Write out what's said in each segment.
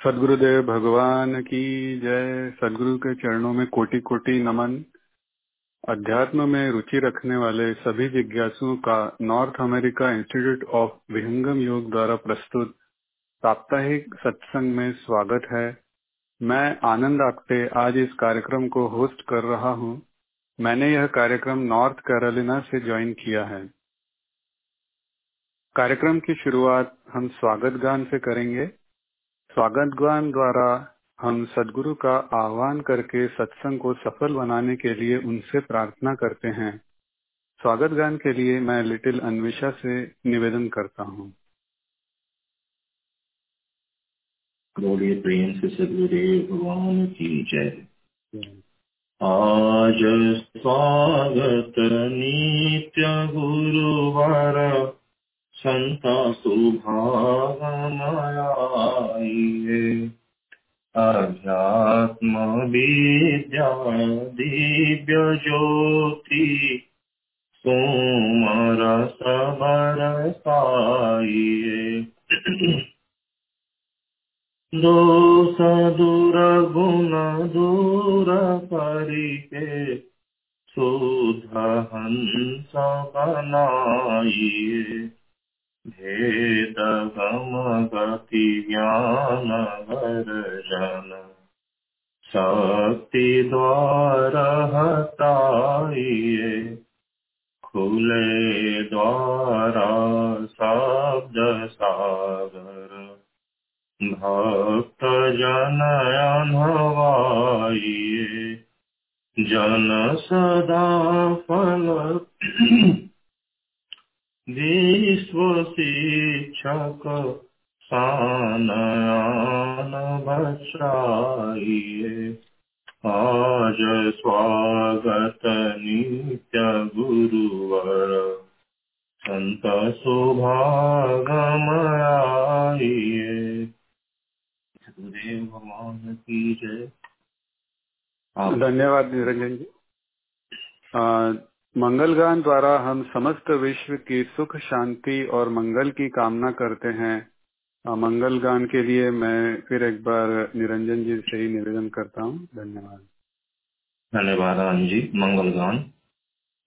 सदगुरुदेव भगवान की जय। सदगुरु के चरणों में कोटि कोटि नमन। अध्यात्म में रुचि रखने वाले सभी जिज्ञासुओं का North America Institute of Vihangam Yoga द्वारा प्रस्तुत साप्ताहिक सत्संग में स्वागत है। मैं आनंद आप्टे आज इस कार्यक्रम को होस्ट कर रहा हूँ। मैंने यह कार्यक्रम नॉर्थ कैरोलिना से ज्वाइन किया है। कार्यक्रम की शुरुआत हम स्वागत गान से करेंगे। स्वागत गान द्वारा हम सदगुरु का आह्वान करके सत्संग को सफल बनाने के लिए उनसे प्रार्थना करते हैं। स्वागत गान के लिए मैं लिटिल अन्वेषा से निवेदन करता हूँ। प्रेम से सदगुरुदेव भगवान की जय आज स्वागत नित्य गुरुवार संता सुभागमयाइए अध्यात्म विद्या दिव्य ज्योति सोमरस बरसाइए दोष दूर गुण दूर करिके शुद्ध हंस बनाइए भेद गम गति ज्ञान वर्जन शक्ति द्वार हटाइए खुले द्वारा शब्द सागर भक्त जन अनवाइए जन सदा फल विश्व शिक्षक सानयान बचाइए आज स्वागत नित्य गुरुवर। संत सुभागमयाइए गुरुदेव भगवान की जय। धन्यवाद निरंजन जी। आ, मंगल गान द्वारा हम समस्त विश्व की सुख शांति और मंगल की कामना करते हैं। मंगल गान के लिए मैं फिर एक बार निरंजन जी से ही निवेदन करता हूँ। धन्यवाद। धन्यवाद राम जी मंगल गान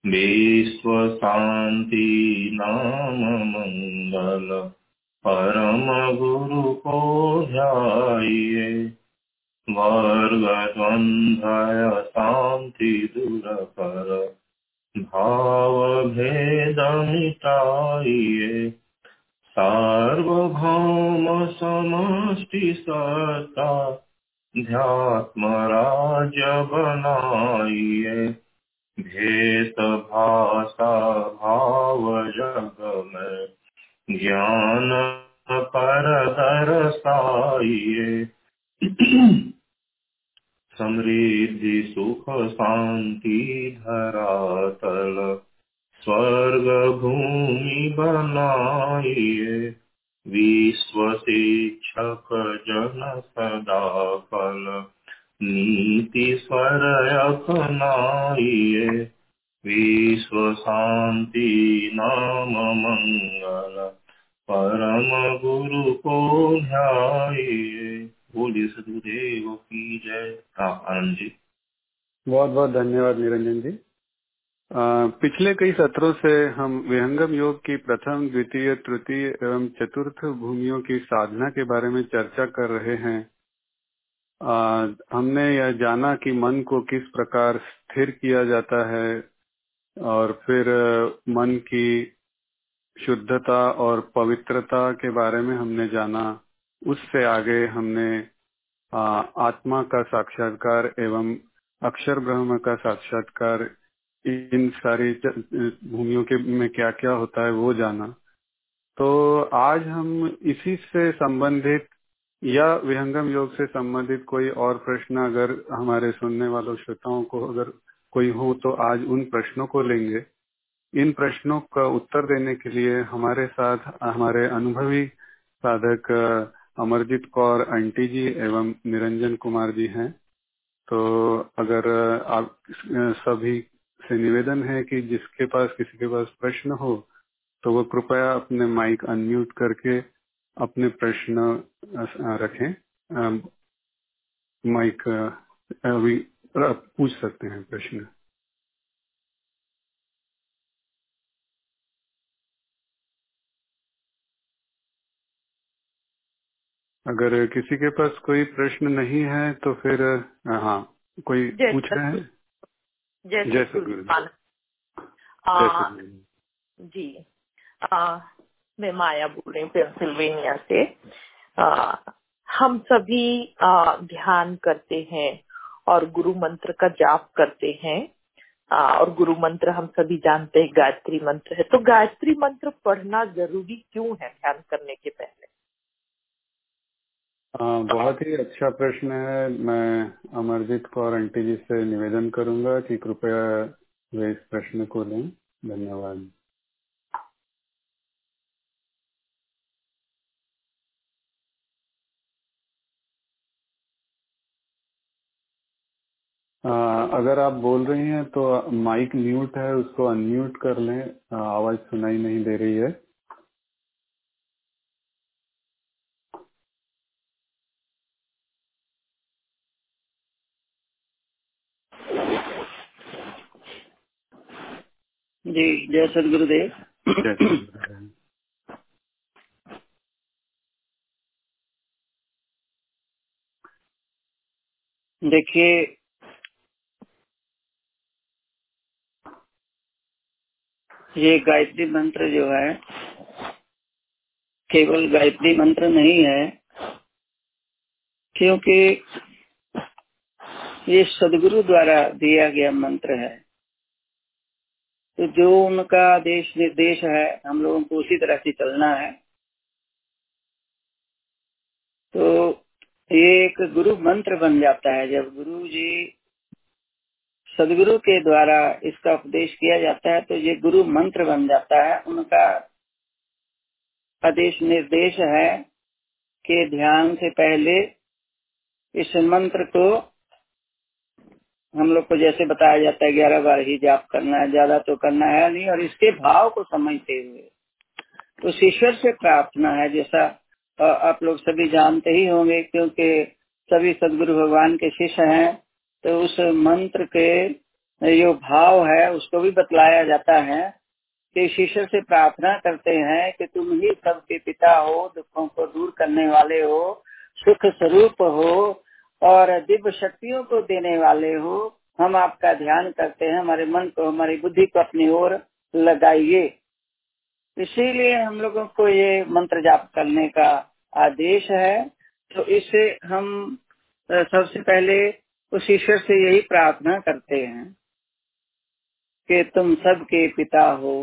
विश्व शांति नाम मंगल परम गुरु को ध्याइए। वर्ग शांति दूर कर। भाव भेद मिटाइए सार्वभौम ध्यात्म राज्य बनाइए भेद भाषा भाव जग में ज्ञान पर दरसाइए समृद्धि सुख शांति धरातल स्वर्ग भूमि बनाइए विश्व शिक्षक जन सदा फल। नीति स्वर अपनाइए, विश्व शांति नाम मंगल। परम गुरु को ध्याइए बोलिए सदगुरुदेव की जय। आनंद जी। बहुत बहुत धन्यवाद निरंजन जी। आ, पिछले कई सत्रों से हम विहंगम योग की प्रथम द्वितीय तृतीय एवं चतुर्थ भूमियों की साधना के बारे में चर्चा कर रहे हैं। आ, हमने यह जाना कि मन को किस प्रकार स्थिर किया जाता है और फिर मन की शुद्धता और पवित्रता के बारे में हमने जाना। उससे आगे हमने आ, आत्मा का साक्षात्कार एवं अक्षर ब्रह्म का साक्षात्कार इन सारी भूमियों के में क्या क्या होता है वो जाना। तो आज हम इसी से संबंधित या विहंगम योग से संबंधित कोई और प्रश्न अगर हमारे सुनने वालों श्रोताओं को अगर कोई हो तो आज उन प्रश्नों को लेंगे। इन प्रश्नों का उत्तर देने के लिए हमारे साथ हमारे अनुभवी साधक अमरजीत कौर आंटी जी एवं निरंजन कुमार जी हैं। तो अगर आप, सभी से निवेदन है कि जिसके पास, किसी के पास प्रश्न हो तो वो कृपया अपने माइक अनम्यूट करके अपने प्रश्न रखें। माइक अभी पूछ सकते हैं प्रश्न। अगर किसी के पास कोई प्रश्न नहीं है तो फिर हाँ कोई पूछ रहे हैं? जय सतगुरु जी। आ, मैं माया बोल रही हूँ पेंसिल्वेनिया से। आ, हम सभी आ, ध्यान करते हैं और गुरु मंत्र का जाप करते हैं। आ, और गुरु मंत्र हम सभी जानते हैं गायत्री मंत्र है। तो गायत्री मंत्र पढ़ना ज़रूरी क्यों है ध्यान करने के पहले? बहुत ही अच्छा प्रश्न है। मैं अमरजीत कौर आंटी जी से निवेदन करूँगा कि कृपया वे इस प्रश्न को लें। धन्यवाद। अगर आप बोल रही हैं तो माइक म्यूट है, उसको अनम्यूट कर लें। आवाज़ सुनाई नहीं दे रही है। जी जय सदगुरुदेव। देखिए ये गायत्री मंत्र जो है केवल गायत्री मंत्र नहीं है क्योंकि ये सदगुरु द्वारा दिया गया मंत्र है। तो जो उनका देश निर्देश है, हम लोगों को उसी तरह से चलना है। तो ये एक गुरु मंत्र बन जाता है, जब गुरु जी सदगुरु के द्वारा इसका उपदेश किया जाता है तो ये गुरु मंत्र बन जाता है। उनका आदेश निर्देश है कि ध्यान से पहले इस मंत्र को हम लोग को जैसे बताया जाता है, ग्यारह बार ही जाप करना है, ज़्यादा तो करना है नहीं, और इसके भाव को समझते हुए। तो ईश्वर से प्रार्थना है, जैसा आप लोग सभी जानते ही होंगे, क्योंकि सभी सदगुरु भगवान के शिष्य हैं तो उस मंत्र के जो भाव है, उसको भी बतलाया जाता है कि ईश्वर से प्रार्थना करते हैं कि तुम ही सबके पिता हो, दुखों को दूर करने वाले हो, सुख स्वरूप हो और दिव्य शक्तियों को देने वाले हो। हम आपका ध्यान करते हैं, हमारे मन को, हमारी बुद्धि को अपनी ओर लगाइए। इसीलिए हम लोगों को ये मंत्र जाप करने का आदेश है। तो इसे हम सबसे पहले उस ईश्वर से यही प्रार्थना करते हैं कि तुम सबके पिता हो,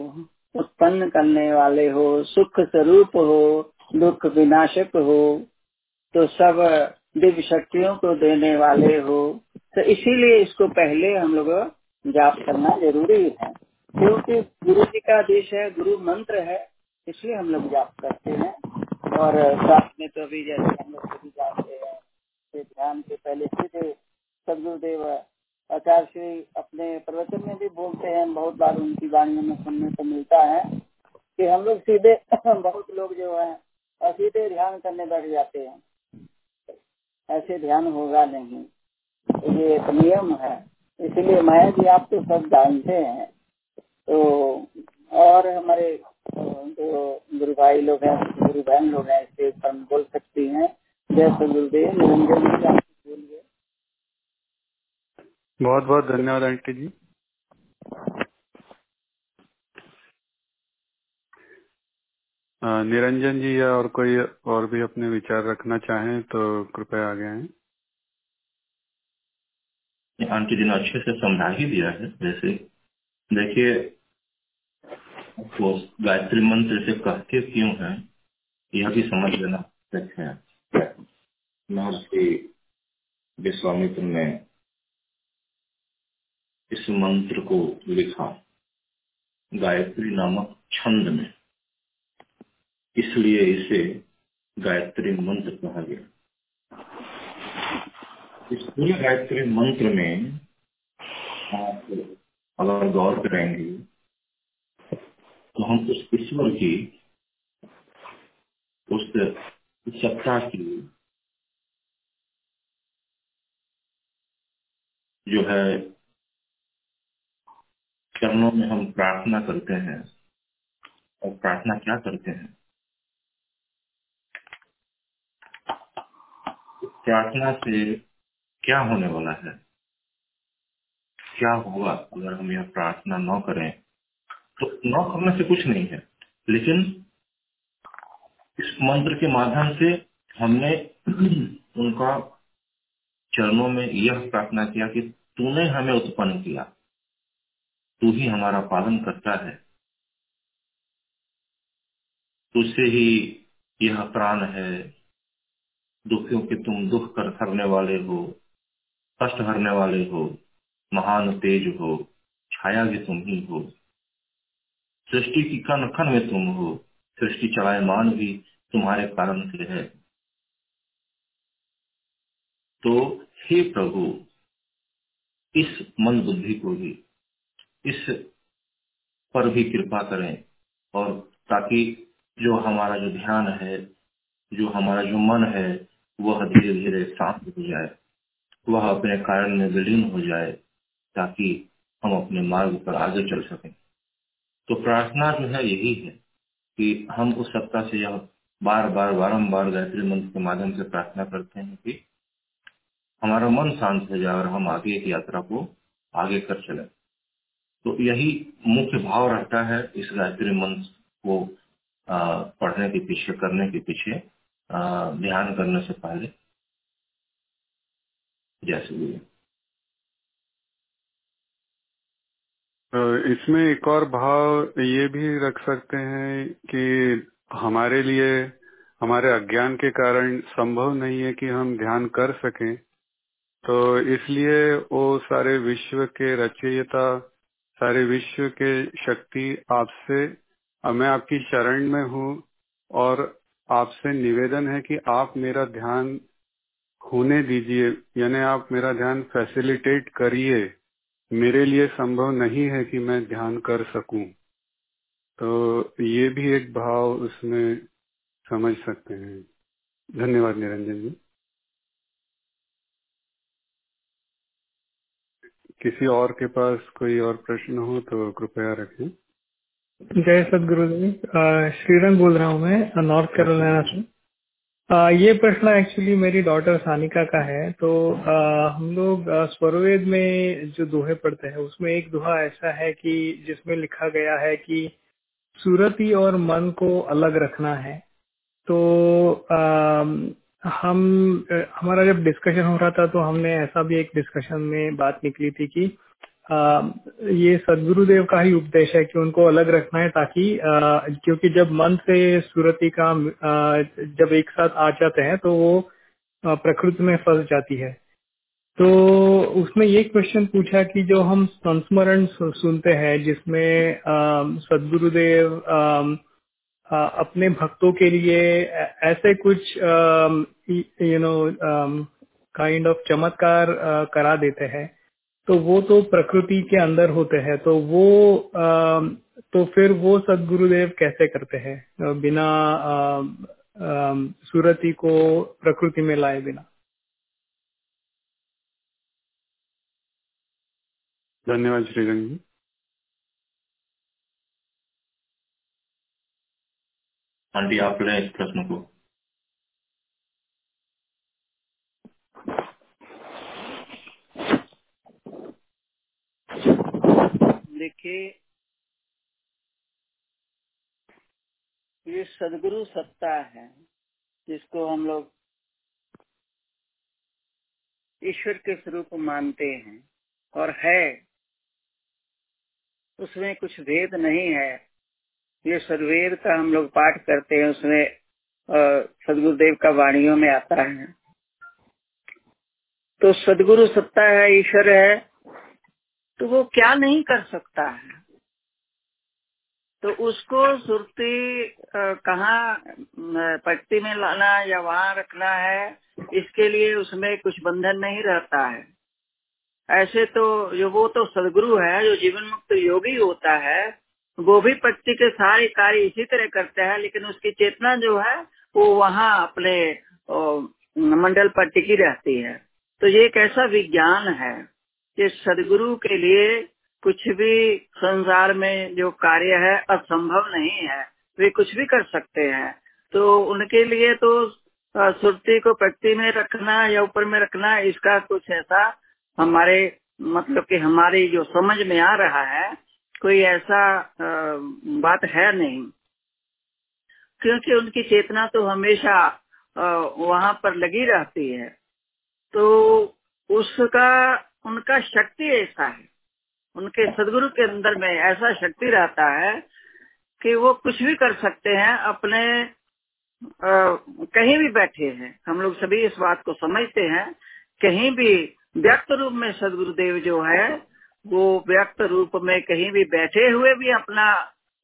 उत्पन्न करने वाले हो, सुख स्वरूप हो, दुख विनाशक हो तो सब दिव्य शक्तियों को देने वाले हो। तो इसीलिए इसको पहले हम लोग जाप करना ज़रूरी है। क्योंकि गुरु जी का आदेश है, गुरु मंत्र है, इसलिए हम लोग जाप करते हैं। और साथ में तो अभी जैसे हम लोग सभी जानते हैं ध्यान के पहले सीधे सदगुरुदेव आचार्य श्री अपने प्रवचन में भी बोलते हैं। बहुत बार उनकी वाणियों में सुनने को मिलता है कि हम लोग सीधे, बहुत लोग जो है, सीधे ध्यान करने बैठ जाते हैं। ऐसे ध्यान होगा नहीं। ये एक नियम है। इसलिए माया जी आप तो सब जानते हैं। तो और हमारे जो गुरु भाई लोग हैं, गुरु बहन लोग हैं, इसके ऊपर बोल सकती हैं। जय गुरुदेव, निरंजन जी, आप बोलिए। बहुत बहुत धन्यवाद, आंटी जी। निरंजन जी या और कोई और भी अपने विचार रखना चाहें तो कृपया आगे आए। आंटी जी ने अच्छे से समझा ही दिया है, जैसे देखिए गायत्री मंत्र से कहते क्यों है, यह भी समझ लेना आवश्यक है महर्षि विश्वामित्र ने इस मंत्र को लिखा, गायत्री नामक छंद में। इसलिए इसे गायत्री मंत्र कहा गया। इस पूरे गायत्री मंत्र में आप अगर गौर करेंगे तो हम उस ईश्वर की, उस सत्ता की जो है, चरणों में हम प्रार्थना करते हैं। और प्रार्थना क्या करते हैं? प्रार्थना से, क्या होने वाला है? क्या होगा अगर हम यह प्रार्थना न करें? तो न करने से कुछ नहीं है, लेकिन इस मंत्र के माध्यम से हमने उनका चरणों में यह प्रार्थना किया कि तूने हमें उत्पन्न किया। तू ही हमारा पालन करता है। तुझसे ही यह प्राण है। दुखियों के तुम दुख कर हरने वाले हो, कष्ट हरने वाले हो, महान तेज हो, छाया भी तुम ही हो। सृष्टि की कण कन में तुम हो, सृष्टि चलायमान भी तुम्हारे कारण से है। तो हे प्रभु, इस मन बुद्धि को भी, इस पर भी कृपा करें और ताकि जो हमारा जो ध्यान है, जो हमारा जो मन है वह धीरे धीरे शांत हो जाए। वह अपने कारण में विलीन हो जाए ताकि हम अपने मार्ग पर आगे चल सकें। तो प्रार्थना जो है यही है कि हम उस सत्ता से यह बार बार बारम्बार गायत्री मंत्र के माध्यम से प्रार्थना करते हैं कि हमारा मन शांत हो जाए और हम आगे की यात्रा को आगे कर चले। तो यही मुख्य भाव रहता है इस गायत्री मंत्र को पढ़ने के पीछे, करने के पीछे। ध्यान करने से पहले। जैसे भी। इसमें एक और भाव ये भी रख सकते हैं कि हमारे लिए, हमारे अज्ञान के कारण संभव नहीं है कि हम ध्यान कर सकें। तो इसलिए वो सारे विश्व के रचयिता, सारे विश्व के शक्ति आपसे मैं आपकी शरण में हूँ और आपसे निवेदन है कि आप मेरा ध्यान होने दीजिए, यानी आप मेरा ध्यान फैसिलिटेट करिए। मेरे लिए संभव नहीं है कि मैं ध्यान कर सकूँ। तो ये भी एक भाव उसमें समझ सकते हैं। धन्यवाद निरंजन जी। किसी और के पास कोई और प्रश्न हो तो कृपया रखें। जय सदगुरु जी। श्रीरंग बोल रहा हूँ मैं नॉर्थ कैरोलिना से। ये प्रश्न एक्चुअली मेरी डॉटर सानिका का है। तो हम लोग स्वरवेद में जो दोहे पढ़ते हैं, उसमें एक दोहा ऐसा है कि जिसमें लिखा गया है कि सूरती और मन को अलग रखना है। तो हम हमारा जब डिस्कशन हो रहा था तो हमने ऐसा भी एक डिस्कशन में बात निकली थी कि ये सदगुरुदेव का ही उपदेश है कि उनको अलग रखना है ताकि क्योंकि जब मन से सूरती का जब एक साथ आ जाते हैं तो वो प्रकृति में फंस जाती है। तो उसने ये क्वेश्चन पूछा कि जो हम संस्मरण सुनते हैं, जिसमें सदगुरुदेव अपने भक्तों के लिए ऐसे कुछ यू नो काइंड ऑफ़ चमत्कार करा देते हैं तो वो तो प्रकृति के अंदर होते हैं तो वो आ, तो फिर वो सदगुरुदेव कैसे करते हैं? बिना सूरती को प्रकृति में लाए बिना। धन्यवाद श्रीरंग जी। आंटी आप इस प्रश्न को देखिए ये सदगुरु सत्ता है, जिसको हम लोग ईश्वर के स्वरूप मानते हैं और है, उसमें कुछ भेद नहीं है। ये सदवेद का हम लोग पाठ करते हैं, उसमें सदगुरुदेव का वाणियों में आता है। तो सदगुरु सत्ता है, ईश्वर है तो वो क्या नहीं कर सकता है? तो उसको सुरती कहाँ पट्टी में लाना या वहाँ रखना है, इसके लिए उसमें कुछ बंधन नहीं रहता है। ऐसे तो जो, वो तो सदगुरु है, जो जीवन मुक्त योगी होता है, वो भी पट्टी के सारे कार्य इसी तरह करते हैं, लेकिन उसकी चेतना जो है, वो वहाँ अपने मंडल पट्टी की रहती है। तो ये एक ऐसा विज्ञान है। कि सदगुरु के लिए कुछ भी संसार में जो कार्य है असंभव नहीं है, वे कुछ भी कर सकते हैं। तो उनके लिए तो सुरती को प्रकृति में रखना या ऊपर में रखना, इसका कुछ ऐसा हमारे मतलब कि हमारी जो समझ में आ रहा है, कोई ऐसा बात है नहीं। क्योंकि उनकी चेतना तो हमेशा वहाँ पर लगी रहती है। तो उसका उनका शक्ति ऐसा है। उनके सदगुरु के अंदर में ऐसा शक्ति रहता है कि वो कुछ भी कर सकते हैं अपने आ, कहीं भी बैठे हैं। हम लोग सभी इस बात को समझते हैं। कहीं भी व्यक्त रूप में सदगुरुदेव जो है वो व्यक्त रूप में कहीं भी बैठे हुए भी अपना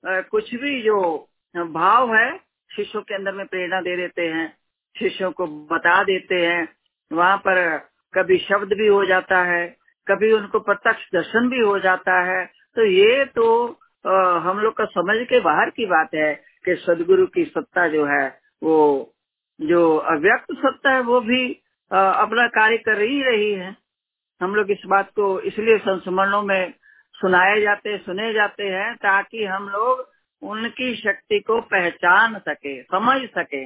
आ, कुछ भी जो भाव है शिष्यों के अंदर में प्रेरणा दे देते हैं शिष्यों को बता देते हैं। वहाँ पर कभी शब्द भी हो जाता है कभी उनको प्रत्यक्ष दर्शन भी हो जाता है। तो ये तो आ, हम लोग का समझ के बाहर की बात है कि सदगुरु की सत्ता जो है वो जो अव्यक्त सत्ता है वो भी आ, अपना कार्य कर ही रही है। हम लोग इस बात को इसलिए संस्मरणों में सुनाए जाते सुने जाते हैं ताकि हम लोग उनकी शक्ति को पहचान सके समझ सके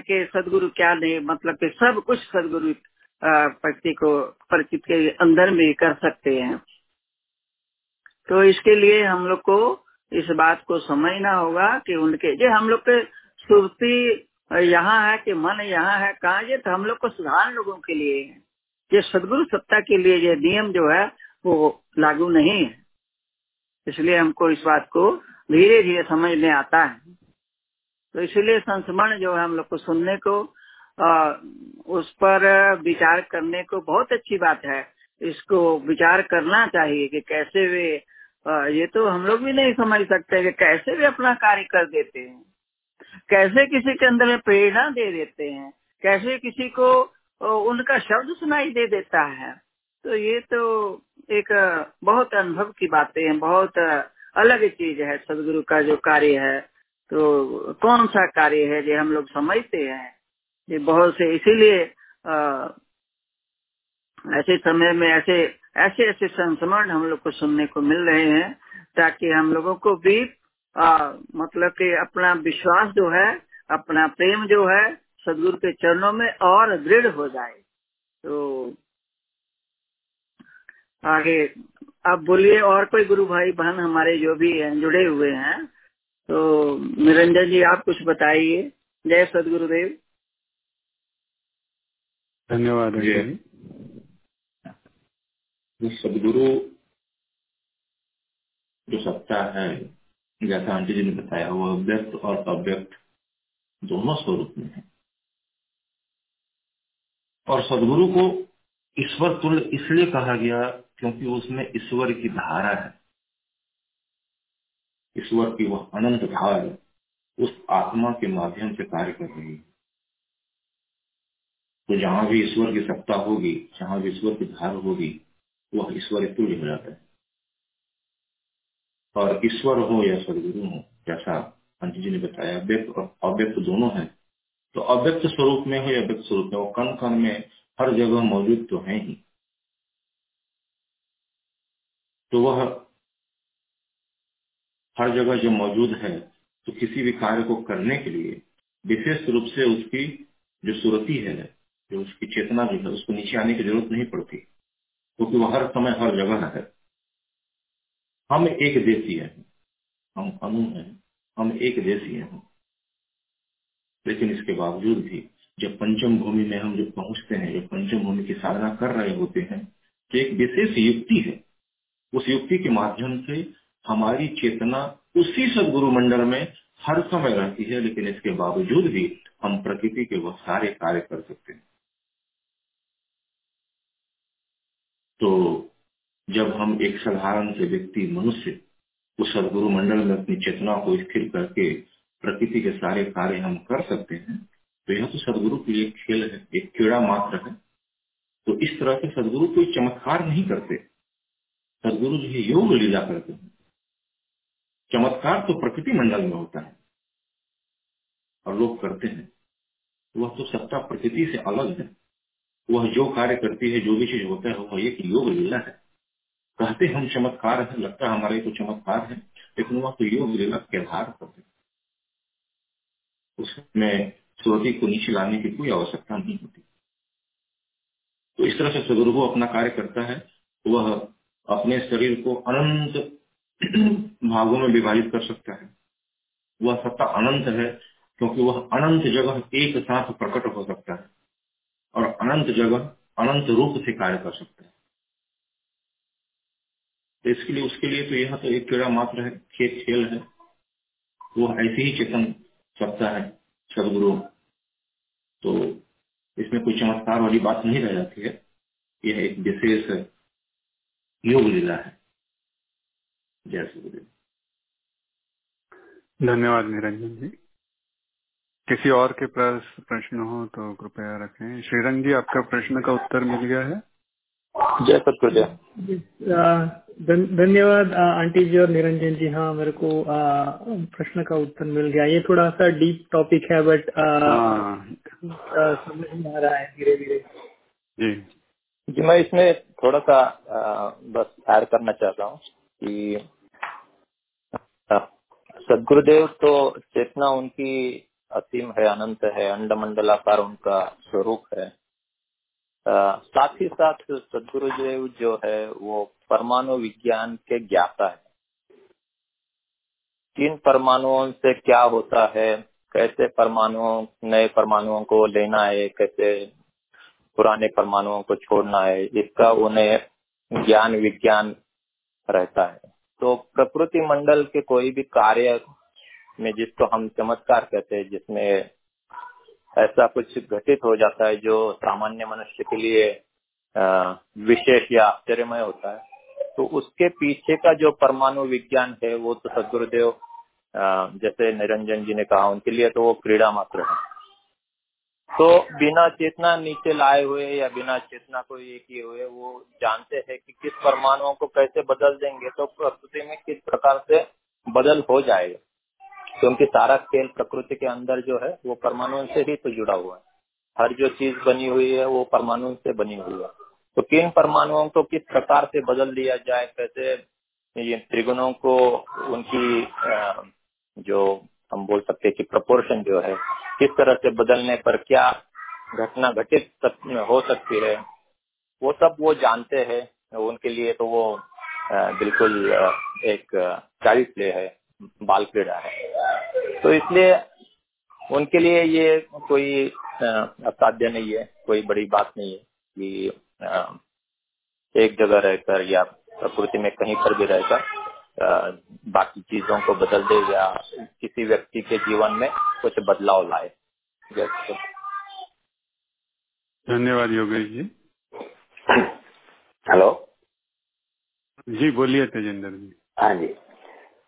कि सदगुरु क्या नहीं मतलब कि सब कुछ सदगुरु व्यक्ति को परिचित के अंदर में कर सकते हैं। तो इसके लिए हम लोग को इस बात को समझना होगा कि उनके जो हम लोग के सुरती यहाँ है कि मन यहाँ है, कहा ये तो हम लोग को साधारण लोगों के लिए है। ये सदगुरु सत्ता के लिए ये नियम जो है, वो लागू नहीं है। इसलिए हमको इस बात को धीरे धीरे समझ में आता है। तो इसलिए संस्मरण जो है हम लोग को सुनने को आ, उस पर विचार करने को बहुत अच्छी बात है। इसको विचार करना चाहिए कि कैसे वे आ, ये तो हम लोग भी नहीं समझ सकते कि कैसे वे अपना कार्य कर देते हैं। कैसे किसी के अंदर में प्रेरणा दे देते हैं। कैसे किसी को उनका शब्द सुनाई दे देता है। तो ये तो एक बहुत अनुभव की बातें हैं। बहुत अलग चीज़ है। सदगुरु का जो कार्य है तो कौन सा कार्य है जो हम लोग समझते हैं? ये बहुत से इसीलिए ऐसे समय में ऐसे ऐसे ऐसे संस्मरण हम लोग को सुनने को मिल रहे हैं ताकि हम लोगों को भी आ, मतलब कि अपना विश्वास जो है अपना प्रेम जो है सदगुरु के चरणों में और दृढ़ हो जाए। तो आगे अब बोलिए और कोई गुरु भाई बहन हमारे जो भी हैं जुड़े हुए हैं तो निरंजन जी आप कुछ बताइए। जय सदगुरुदेव। धन्यवाद जो सदगुरु जो सत्ता है जैसा आंटी जी ने बताया वो व्यक्त और अव्यक्त दोनों स्वरूप में है। और सदगुरु को ईश्वर तुल्य इसलिए कहा गया क्योंकि उसमें ईश्वर की धारा है। ईश्वर की वह अनंत धार उस आत्मा के माध्यम से कार्य कर रही है। तो जहाँ भी ईश्वर की सत्ता होगी, जहाँ भी ईश्वर की धार होगी, वह ईश्वर तुल्य हो जाता है। और ईश्वर हो या सदगुरु हो, जैसा अंत जी ने बताया व्यक्त और अव्यक्त दोनों है। तो अव्यक्त स्वरूप में हो या व्यक्त स्वरूप में वो कण कण में हर जगह मौजूद तो है ही। तो वह हर जगह जो मौजूद है तो किसी भी कार्य को करने के लिए विशेष रूप से उसकी जो सुरती है जो उसकी चेतना जो है, उसको नीचे आने की ज़रूरत नहीं पड़ती, क्योंकि तो वह हर समय हर जगह है। हम एक देशी है। हम अनु हैं। हम एक देशी हैं। लेकिन इसके बावजूद भी जब पंचम भूमि में हम जब पहुँचते हैं, जब पंचम भूमि की साधना कर रहे होते हैं तो एक विशेष युक्ति है। उस युक्ति के माध्यम से हमारी चेतना उसी सदगुरु मंडल में हर समय रहती है, लेकिन इसके बावजूद भी हम प्रकृति के वह सारे कार्य कर सकते हैं। तो जब हम एक साधारण से व्यक्ति, मनुष्य, उस सदगुरु मंडल में अपनी चेतना को स्थिर करके प्रकृति के सारे कार्य हम कर सकते हैं तो यह तो सदगुरु के लिए खेल है, एक कीड़ा मात्र है। तो इस तरह से सदगुरु कोई चमत्कार नहीं करते। सदगुरु जो है, योग लीला करते हैं। चमत्कार तो प्रकृति मंडल में होता है और लोग करते हैं। वह तो सत्ता प्रकृति से अलग है। वह जो कार्य करती है, जो भी चीज़ होता है, वह एक योग लीला है। कहते हम चमत्कार है, लगता है हमारे तो चमत्कार है, लेकिन वह तो योग लीला के आधार पर है। उसमें श्रोति को नीचे लाने की कोई आवश्यकता नहीं होती। तो इस तरह से सदगुरु अपना कार्य करता है, वह अपने शरीर को अनंत भागों में विभाजित कर सकता है। वह सत्ता अनंत है, क्योंकि वह अनंत जगह एक साथ प्रकट हो सकता है। और अनंत जगह, अनंत रूप से कार्य कर सकते हैं। तो इसके लिए, उसके लिए तो यह तो एक कीड़ा मात्र है, खेत खेल है। वह ऐसे ही चेतन सकता है, सदगुरु। तो इसमें कोई चमत्कार वाली बात नहीं रह जाती है। यह एक विशेष योग लीला है। जय सदगुरु धन्यवाद निरंजन जी। किसी और के पास प्रश्न हो तो कृपया रखें। श्रीरंग जी आपका प्रश्न का उत्तर मिल गया है? जय सतगुरुदेव। धन्यवाद आंटी जी और निरंजन जी। हाँ मेरे को प्रश्न का उत्तर मिल गया। ये थोड़ा सा डीप टॉपिक है बट समझ में आ रहा है धीरे धीरे जी। जी मैं इसमें थोड़ा सा आ, बस ऐड करना चाहता हूँ कि सदगुरुदेव तो चेतना उनकी असीम है अनंत है अंड मंडलाकार उनका स्वरूप है। आ, साथ ही साथ सदगुरुदेव जो है वो परमाणु विज्ञान के ज्ञाता है। किन परमाणुओं से क्या होता है कैसे परमाणुओं नए परमाणुओं को लेना है कैसे पुराने परमाणुओं को छोड़ना है इसका उन्हें ज्ञान विज्ञान रहता है। तो प्रकृति मंडल के कोई भी कार्य में जिसको हम चमत्कार कहते हैं, जिसमें ऐसा कुछ घटित हो जाता है जो सामान्य मनुष्य के लिए विशेष या आश्चर्यमय होता है तो उसके पीछे का जो परमाणु विज्ञान है, वो तो सदगुरुदेव जैसे निरंजन जी ने कहा, उनके लिए तो वो क्रीड़ा मात्र है। तो बिना चेतना नीचे लाए हुए या बिना चेतना को ये किए हुए, वो जानते हैं कि किस परमाणुओं को कैसे बदल देंगे तो प्रकृति में किस प्रकार से बदल हो जाएगा। क्योंकि सारा खेल प्रकृति के अंदर जो है, वो परमाणु से ही तो जुड़ा हुआ है। हर जो चीज़ बनी हुई है, वो परमाणु से बनी हुई है। तो किन परमाणुओं को किस प्रकार से बदल दिया जाए, कैसे ये त्रिगुणों को उनकी जो हम बोल सकते हैं कि प्रपोर्शन जो है, किस तरह से बदलने पर क्या घटना घटित हो सकती है, वो सब वो जानते हैं। उनके लिए तो वो बिल्कुल एक चाइल्ड प्ले है। बाल क्रीड़ा है। तो इसलिए उनके लिए ये कोई असाध्य नहीं है कोई बड़ी बात नहीं है कि एक जगह रहकर या प्रकृति में कहीं पर भी रहकर बाकी चीज़ों को बदल दे या किसी व्यक्ति के जीवन में कुछ बदलाव लाए। धन्यवाद योगेश जी। हेलो। जी बोलिए तेजेंद्र जी। हाँ जी।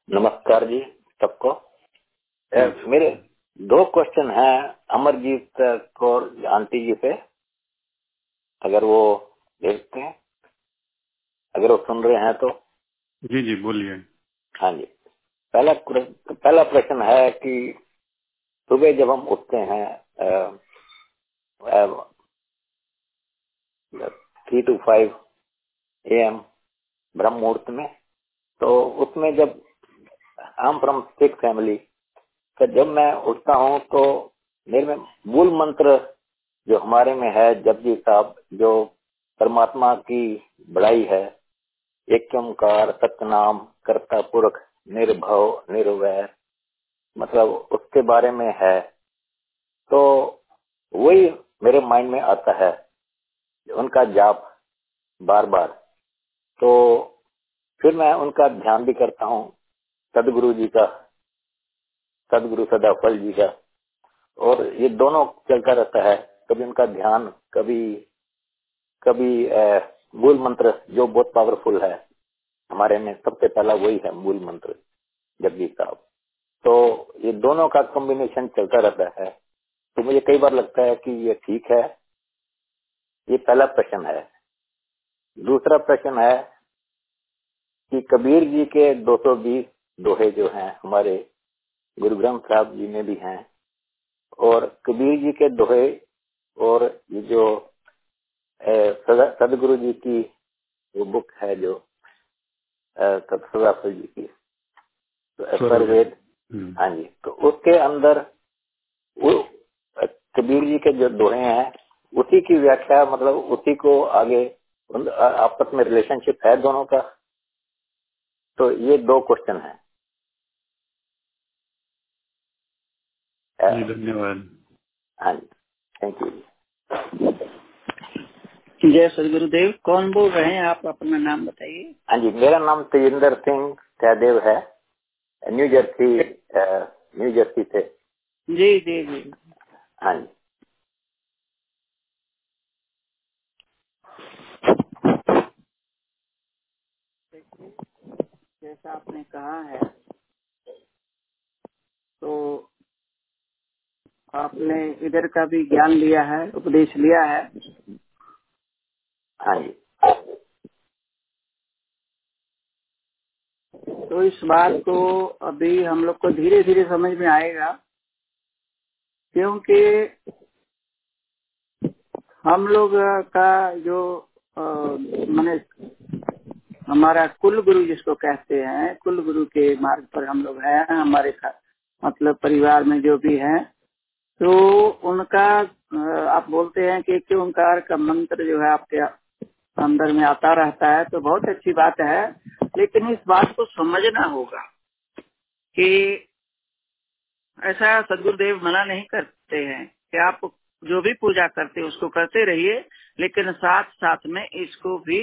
नमस्कार जी सबको। मेरे दो क्वेश्चन है अमरजीत कौर आंटी जी से अगर वो देखते हैं। अगर वो सुन रहे हैं तो। जी जी बोलिए। हाँ जी। पहला पहला प्रश्न है कि सुबह जब हम उठते हैं three two five A M ब्रह्म मुहूर्त में तो उसमें जब I am from Sikh family जब मैं उठता हूँ तो मेरे में मूल मंत्र जो हमारे में है, जपजी साहब, जो परमात्मा की बड़ाई है एक ओंकार सतनाम कर्ता पुरख निर्भव, निर्वैर मतलब उसके बारे में है तो वही मेरे माइंड में आता है, उनका जाप बार बार तो फिर मैं उनका ध्यान भी करता हूँ सदगुरु जी का, सदगुरु सदाफल जी का। और ये दोनों चलता रहता है, कभी उनका ध्यान, कभी कभी मूल मंत्र जो बहुत पावरफुल है। हमारे में सबसे पहला वही है मूल मंत्र जगजी साहब। तो ये दोनों का कॉम्बिनेशन चलता रहता है। तो मुझे कई बार लगता है कि ये ठीक है। ये पहला प्रश्न है। दूसरा प्रश्न है कि कबीर जी के 220 दोहे जो हैं हमारे गुरु ग्रंथ साहब जी में भी हैं। और कबीर जी के दोहे और ये जो सदगुरु जी की वो बुक है जो सदाफल जी की। तो वेद हम्म। हाँ जी तो उसके अंदर वो कबीर जी के जो दोहे हैं उसी की व्याख्या मतलब उसी को आगे आपस में रिलेशनशिप है दोनों का। तो ये दो क्वेश्चन है। धन्यवाद हाँ जी थैंक यू जय सदगुरुदेव कौन बोल रहे हैं? आप अपना नाम बताइए। हाँ जी मेरा नाम तेजिंदर सिंह सहदेव है। न्यू जर्सी न्यू जर्सी से। जी जी जी। हाँ जी। जैसा आपने कहा है तो आपने इधर का भी ज्ञान लिया है, उपदेश लिया है। तो इस बात को अभी हम लोग को धीरे धीरे समझ में आएगा, क्योंकि हम लोग का जो मैंने हमारा कुल गुरु जिसको कहते हैं, कुल गुरु के मार्ग पर हम लोग हैं, हमारे मतलब परिवार में जो भी हैं तो उनका आप बोलते हैं कि एक ओंकार का मंत्र जो है आपके अंदर में आता रहता है तो बहुत अच्छी बात है लेकिन इस बात को समझना होगा कि ऐसा सदगुरुदेव मना नहीं करते हैं कि आप जो भी पूजा करते उसको करते रहिए लेकिन साथ साथ में इसको भी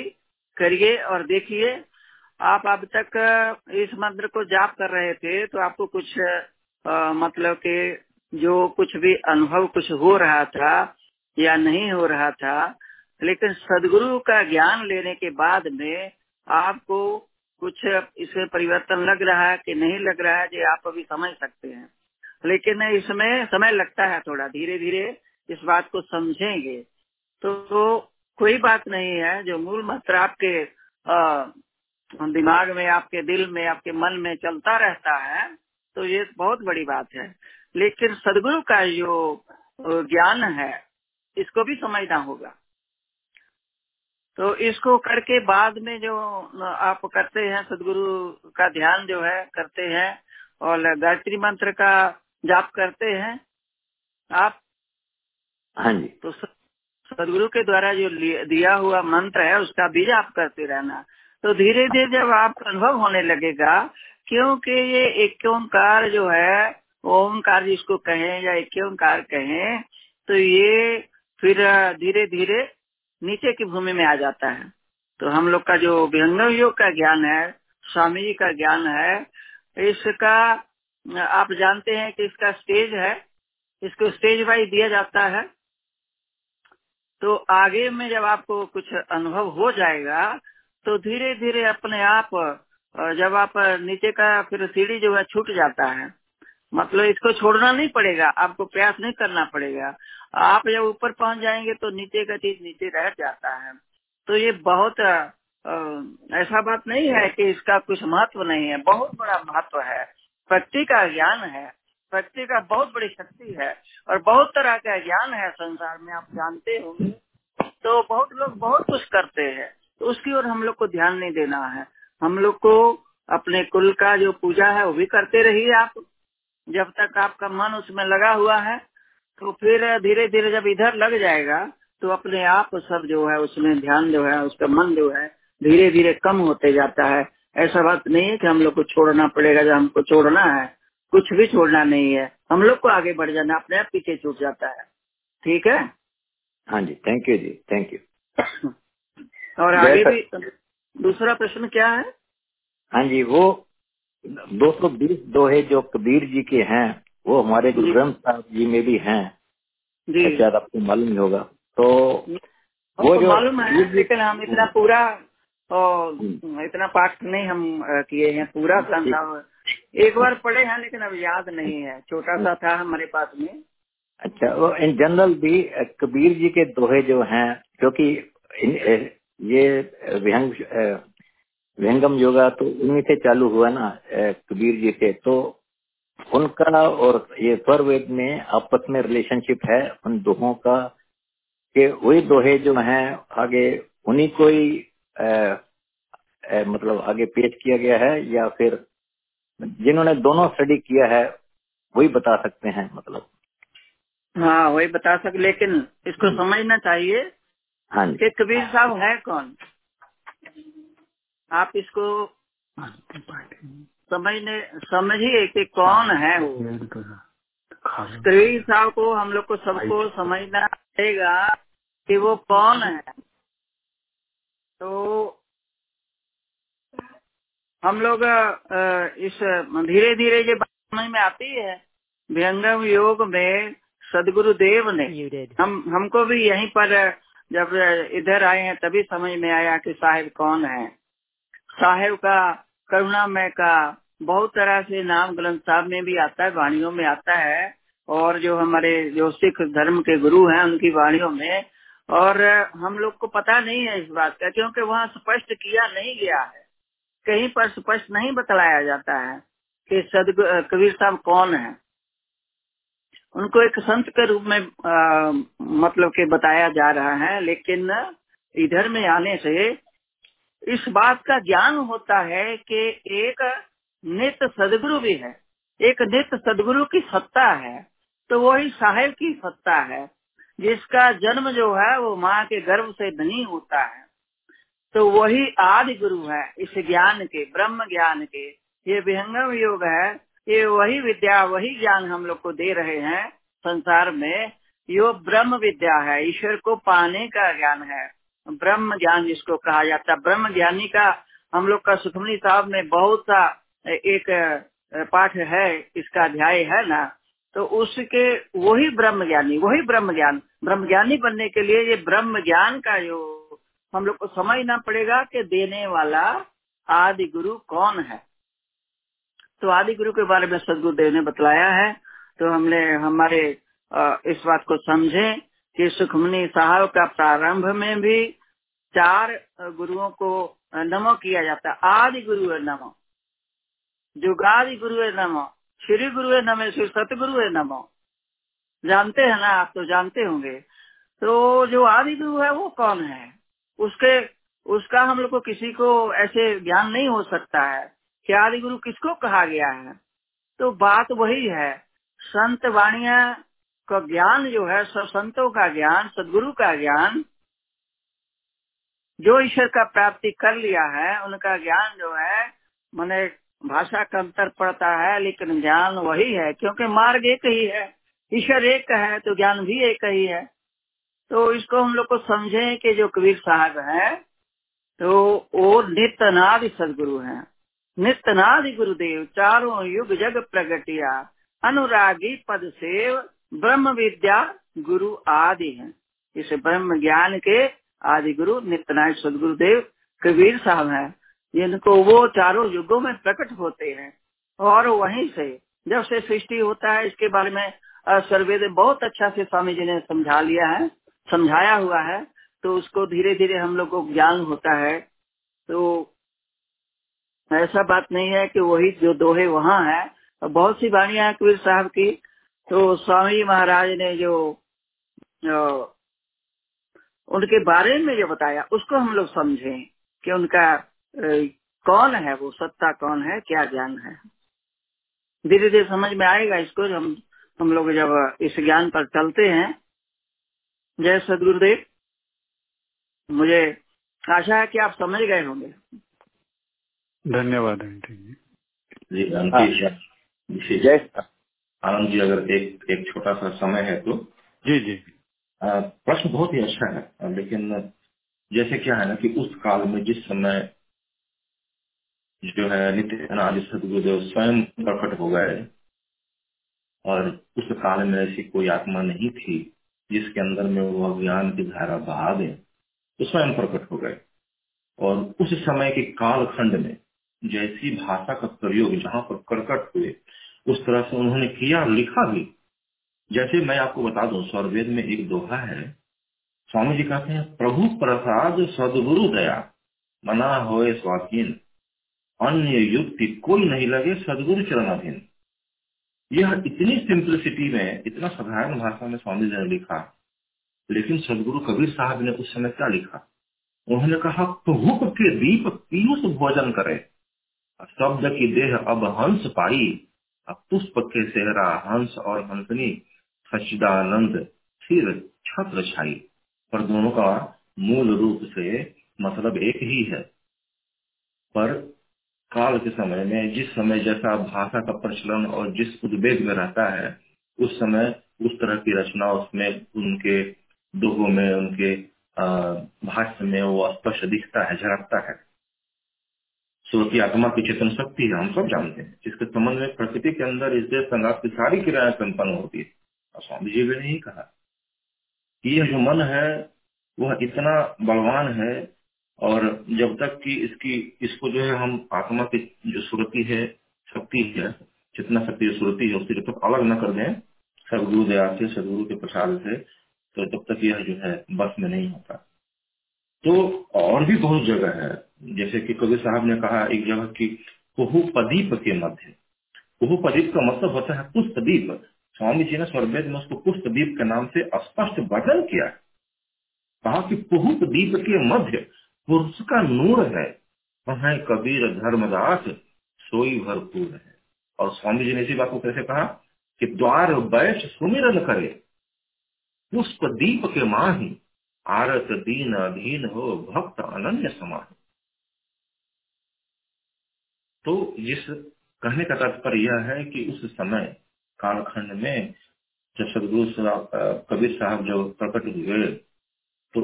करिए और देखिए आप अब तक इस मंत्र को जाप कर रहे थे तो आपको कुछ आ, मतलब कि जो कुछ भी अनुभव कुछ हो रहा था या नहीं हो रहा था लेकिन सदगुरु का ज्ञान लेने के बाद में आपको कुछ इसमें परिवर्तन लग रहा है कि नहीं लग रहा है जो आप अभी समझ सकते हैं। लेकिन इसमें समय लगता है थोड़ा धीरे धीरे इस बात को समझेंगे। तो, तो कोई बात नहीं है जो मूल मंत्र आपके आ, दिमाग में आपके दिल में आपके मन में चलता रहता है तो ये बहुत बड़ी बात है। लेकिन सदगुरु का जो ज्ञान है इसको भी समझना होगा। तो इसको करके बाद में जो आप करते हैं सदगुरु का ध्यान जो है करते हैं और गायत्री मंत्र का जाप करते हैं आप हाँ जी। तो सदगुरु के द्वारा जो दिया हुआ मंत्र है उसका भी जाप करते रहना। तो धीरे धीरे जब आपका अनुभव होने लगेगा क्योंकि ये एक ओंकार जो है ओंकार जिसको कहें या एक ओंकार कहें तो ये फिर धीरे धीरे नीचे की भूमि में आ जाता है। तो हम लोग का जो विहंगम योग का ज्ञान है, स्वामी जी का ज्ञान है, इसका, आप जानते हैं कि इसका स्टेज है, इसको स्टेज वाइज दिया जाता है। तो आगे में जब आपको कुछ अनुभव हो जाएगा तो धीरे धीरे अपने आप, जब आप नीचे का फिर सीढ़ी जो है छूट जाता है। मतलब इसको छोड़ना नहीं पड़ेगा, आपको प्रयास नहीं करना पड़ेगा। आप जब ऊपर पहुँच जाएँगे तो नीचे का चीज़ नीचे रह जाता है। तो ये बहुत ऐसा बात नहीं है कि इसका कुछ महत्व नहीं है। बहुत बड़ा महत्व है। प्रकृति का ज्ञान है। प्रकृति का बहुत बड़ी शक्ति है। और बहुत तरह का ज्ञान है संसार में, आप जानते होंगे। तो बहुत लोग बहुत कुछ करते हैं। तो उसकी ओर हम लोग को ध्यान नहीं देना है। हम लोग को अपने कुल का जो पूजा है, वो भी करते रहिए आप। जब तक आपका मन उसमें लगा हुआ है तो फिर धीरे धीरे जब इधर लग जाएगा तो अपने आप सब जो है उसमें ध्यान जो है उसका मन जो है धीरे धीरे कम होते जाता है। ऐसा बात नहीं है कि हम लोग को छोड़ना पड़ेगा जब हमको छोड़ना है। कुछ भी छोड़ना नहीं है। हम लोग को आगे बढ़ जाना अपने आप पीछे छूट जाता है। ठीक है? हाँ जी थैंक यू जी थैंक यू और आगे भी दूसरा प्रश्न क्या है? हाँ जी वो दो सौ बीस दोहे जो कबीर जी के हैं वो हमारे गुरु ग्रंथ साहब जी में भी हैं। शायद आपको मालूम ही होगा। तो वो जो मालूम है लेकिन हम इतना पूरा हम्म। इतना पाठ नहीं हम किए हैं पूरा एक बार पढ़े हैं लेकिन अब याद नहीं है। छोटा सा था हमारे पास में। अच्छा वो इन जनरल भी कबीर जी के दोहे जो हैं क्योंकि ये विहंग विहंगम योगा तो उन्हीं से चालू हुआ ना कबीर जी से। तो उनका और ये स्वर वेद में आपस में रिलेशनशिप है उन दोहों का कि वही दोहे जो हैं आगे उन्हीं को ही मतलब आगे पेश किया गया है या फिर जिन्होंने दोनों स्टडी किया है वही बता सकते हैं मतलब। हाँ वही बता सक लेकिन इसको समझना चाहिए हाँ कि कबीर साहब है कौन? आप इसको समझने समझिए कि कौन है वो। कबीर साहब को हम लोग को सबको समझना पड़ेगा कि वो कौन है। तो हम लोग इस धीरे धीरे ये बात समझ में आती है। व्यंगम योग में सदगुरु देव ने हम हमको भी यहीं पर जब इधर आए हैं तभी समझ में आया कि साहिब कौन है। साहिब का करुणामय का बहुत तरह से नाम ग्रंथ साहब में भी आता है वाणियों में आता है। और जो हमारे जो सिख धर्म के गुरु हैं उनकी वाणियों में। और हम लोग को पता नहीं है इस बात का क्योंकि वहाँ स्पष्ट किया नहीं गया है। कहीं पर स्पष्ट नहीं बतलाया जाता है कि सद कबीर साहब कौन है। उनको एक संत के रूप में आ, मतलब के बताया जा रहा है लेकिन इधर में आने से इस बात का ज्ञान होता है कि एक नित्य सदगुरु भी है। एक नित्य सदगुरु की सत्ता है तो वही साहेब की सत्ता है, जिसका जन्म जो है वो माँ के गर्भ से नहीं होता है। तो वही आदि गुरु है इस ज्ञान के, ब्रह्म ज्ञान के। ये विहंगम योग है, ये वही विद्या, वही ज्ञान हम लोग को दे रहे हैं संसार में। यो ब्रह्म विद्या है, ईश्वर को पाने का ज्ञान है। ब्रह्म ज्ञान जिसको कहा जाता है। ब्रह्म ज्ञानी का हम लोग का सुखमनी साहब में बहुत सा एक पाठ है, इसका अध्याय है ना? तो उसके वही ब्रह्म ज्ञानी वही ब्रह्म ज्ञान ब्रह्म ज्ञानी बनने के लिए ये ब्रह्म ज्ञान का जो हम लोग को समझना पड़ेगा कि देने वाला आदि गुरु कौन है। तो आदि गुरु के बारे में सदगुरुदेव ने बतलाया है तो हमने हमारे इस बात को समझे। कि सुखमनी साहब का प्रारंभ में भी चार गुरुओं को नमो किया जाता है। आदि गुरु नमो। जुगादि गुरु नमो। श्री गुरु नमे, श्री सतगुरु नमो। जानते हैं ना आप तो जानते होंगे। तो जो आदि गुरु है वो कौन है? उसके, उसका हम लोग को किसी को ऐसे ज्ञान नहीं हो सकता है कि आदि गुरु किसको कहा गया है। तो बात वही है। संत वाणिया का ज्ञान जो है सब संतों का ज्ञान, सदगुरु का ज्ञान, जो ईश्वर का प्राप्ति कर लिया है, उनका ज्ञान जो है, मैंने भाषा का अंतर पड़ता है, लेकिन ज्ञान वही है, क्योंकि मार्ग एक ही है। ईश्वर एक है तो ज्ञान भी एक ही है। तो इसको हम लोग को समझे कि जो कबीर साहब है तो वो नित्यनादि सदगुरु है। नित्यनादि गुरुदेव, चारों युग जग प्रगटिया, अनुरागी पद सेव ब्रह्म विद्या गुरु आदि हैं। इस ब्रह्म ज्ञान के आदि गुरु नित्यनाथ सदगुरुदेव कबीर साहब हैं। जिनको वो चारों युगों में प्रकट होते हैं और वहीं से जब से सृष्टि होता है, इसके बारे में सर्वेद बहुत अच्छा से स्वामी जी ने समझा लिया है, समझाया हुआ है तो उसको धीरे धीरे हम लोग को ज्ञान होता है। तो ऐसा बात नहीं है कि वही जो दोहे वहाँ है। बहुत सी वाणियाँ कबीर साहब की तो स्वामी महाराज ने जो उनके बारे में जो बताया उसको हम लोग समझे कि उनका कौन है वो सत्ता कौन है क्या ज्ञान है। धीरे धीरे समझ में आएगा इसको हम हम लोग जब इस ज्ञान पर चलते हैं। जय सदगुरुदेव। मुझे आशा है कि आप समझ गए होंगे। धन्यवाद जी। जय आनंद जी अगर एक एक छोटा सा समय है तो। जी जी। प्रश्न बहुत ही अच्छा है लेकिन जैसे क्या है ना कि उस काल में जिस समय जो है नित्य अनादि सदगुरुदेव स्वयं प्रकट हो गए और उस काल में ऐसी कोई आत्मा नहीं थी जिसके अंदर में वो अज्ञान की धारा बहा दे तो स्वयं प्रकट हो गए। और उस समय के कालखंड में जैसी भाषा का प्रयोग जहाँ पर प्रकट हुए उस तरह से उन्होंने किया, लिखा भी। जैसे मैं आपको बता दूँ स्वर्वेद में एक दोहा है। स्वामी जी कहते हैं, प्रभु प्रसाद सदगुरु दया, मना होए स्वाधीन। अन्य युक्ति कोई नहीं लगे सदगुरु चरणाधीन। यह इतनी सिंप्लिसिटी में, इतना साधारण भाषा में स्वामी जी ने लिखा। लेकिन सदगुरु कबीर साहब ने उस समय क्या लिखा? उन्होंने कहा प्रभुप के दीप पीयूष भोजन करे। शब्द की देह अब हंस पाई पुष्प के सेहरा हंस और हंसनी सचिदानंद फिर छत्र छाई। पर दोनों का मूल रूप से मतलब एक ही है। पर काल के समय में, जिस समय जैसा भाषा का प्रचलन और जिस उद्वेग में रहता है, उस समय उस तरह की रचना उसमें उनके दोहों में, उनके भाष्य में वो स्पष्ट दिखता है, झलकता है। सूर्य आत्मा की चेतन शक्ति है, हम सब जानते हैं। जिसके संबंध में प्रकृति के अंदर इस देश संघात की सारी क्रियाएँ संपन्न होती है। और स्वामी जी ने ही कहा कि यह जो मन है, वह इतना बलवान है और जब तक कि इसकी, इसको जो है हम आत्मा की जो सुरति है, शक्ति है, जितना शक्ति सुरति है उसकी जब तक अलग न कर दें। सदगुरु दया से, सदगुरु के प्रसाद से तो तब तक यह जो है बस में नहीं होता। तो और भी बहुत जगह है। जैसे कि कबीर साहब ने कहा एक जगह की कुहुपदीप के मध्य। कुहुपदीप का मतलब होता है पुष्पदीप स्वामी जी ने स्वर्वेद में उसको पुष्पदीप के नाम से स्पष्ट वर्णन किया कहा कि कुहुप दीप के मध्य पुरुष का नूर है। वह कबीर धर्मदास, सोई भरपूर है। और स्वामी जी ने इसी बात को कैसे कहा कि द्वार बैठ सुमिरन करे। पुष्प दीप के माही आरत दीन अधीन हो, भक्त अनन्य समान तो इस कहने का तात्पर्य यह है कि उस समय कालखंड में जब सदगुरु कबीर साहब जब प्रकट हुए तो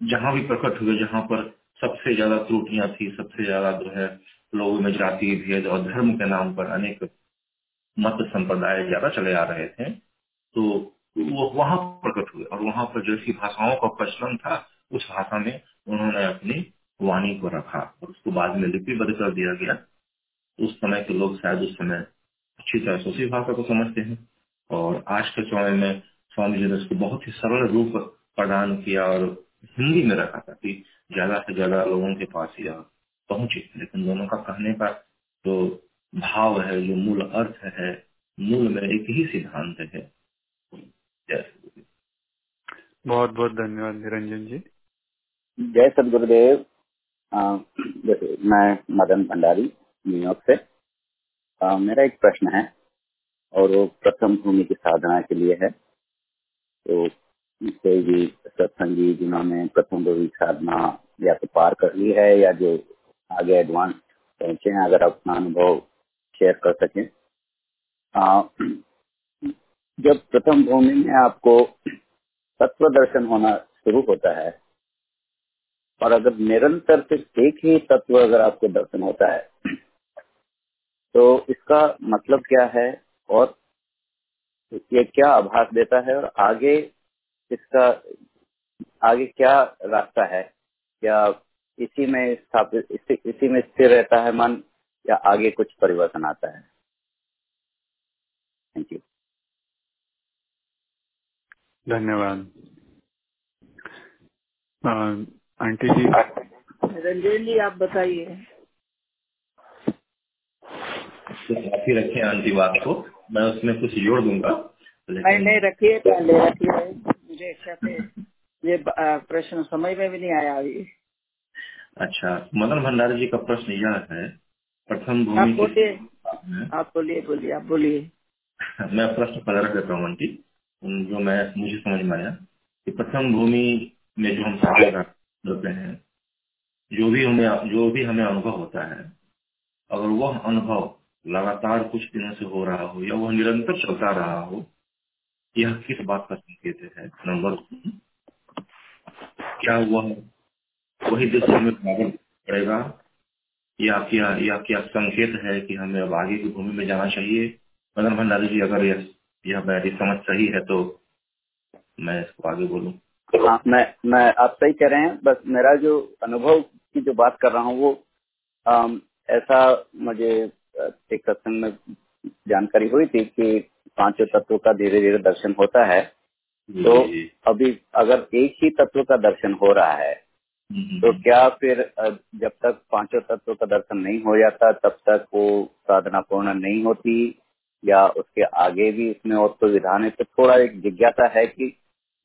जहाँ भी प्रकट हुए, जहाँ पर सबसे ज़्यादा त्रुटियाँ थी, सबसे ज़्यादा जो है लोगों में जाति भेद और धर्म के नाम पर अनेक मत संप्रदाय ज़्यादा चले आ रहे थे तो वो वहाँ प्रकट हुए और वहाँ पर जैसी भाषाओं का प्रचलन था, उस भाषा में उन्होंने अपनी वाणी को रखा और उसको बाद में लिपिबद्ध कर दिया गया। उस समय के लोग शायद उस समय अच्छी तरह से उसी भाषा को समझते हैं। और आज के समय में स्वामी जी ने उसको बहुत ही सरल रूप प्रदान किया और हिंदी में रखा ताकि ज़्यादा से ज़्यादा लोगों के पास यह पहुँचे। लेकिन दोनों का कहने का जो भाव है जो मूल अर्थ है मूल में एक ही सिद्धांत है। जय बहुत बहुत धन्यवाद निरंजन जी। जय सदगुरुदेव जैसे मैं मदन भंडारी। न्यूयॉर्क से। आ, मेरा एक प्रश्न है और वो प्रथम भूमि की साधना के लिए है। तो कोई भी सत्संगी जिन्होंने प्रथम भूमि साधना या तो पार कर ली है या जो आगे एडवांस पहुँचे हैं अगर अपना अनुभव शेयर कर सकें। आ, जब प्रथम भूमि में आपको तत्व दर्शन होना शुरू होता है और अगर निरंतर सिर्फ़ एक ही तत्व अगर आपको दर्शन होता है तो इसका मतलब क्या है? और ये क्या आभास देता है? और आगे इसका आगे क्या रास्ता है? क्या इसी में स्थापित इसी, इसी में स्थिर रहता है मन या आगे कुछ परिवर्तन आता है? थैंक यू धन्यवाद। आंटी जी। रंजन जी आप बताइए। आप ही रखे आंटी बात को। मैं उसमें कुछ जोड़ दूँगा। नहीं नहीं रखिए पहले रखिए। मुझे ये प्रश्न समझ में भी नहीं आया अभी। अच्छा मदन भंडारी जी का प्रश्न यह है प्रथम आप भूमि बोलिए। आप बोलिए बोलिए आप बोलिए। मैं प्रश्न पहले रख देता हूँ आंटी। जो मैं मुझे समझ में आया कि प्रथम भूमि में जो हम साधना करते हैं जो भी हमें जो भी हमें अनुभव होता है अगर वह अनुभव लगातार कुछ दिनों से हो रहा हो या वह निरंतर चलता रहा हो यह किस बात का संकेत है? नंबर क्या वह वही दृश्य हमें बराबर पड़ेगा या क्या या क्या संकेत है कि हमें अब आगे की भूमि में जाना चाहिए? मदन भंडारी जी अगर यह यह मेरी समझ सही है तो मैं इसको आगे बोलूँ। हाँ मैं मैं आप सही कह रहे हैं बस मेरा जो अनुभव की जो बात कर रहा हूँ वो आम, ऐसा मुझे एक सत्संग में जानकारी हुई थी कि पाँचों तत्वों का धीरे धीरे दर्शन होता है। तो अभी अगर एक ही तत्व का दर्शन हो रहा है तो क्या फिर जब तक पाँचों तत्व का दर्शन नहीं हो जाता तब तक वो साधना पूर्ण नहीं होती या उसके आगे भी इसमें और कोई विधान है? तो थोड़ा एक जिज्ञासा है कि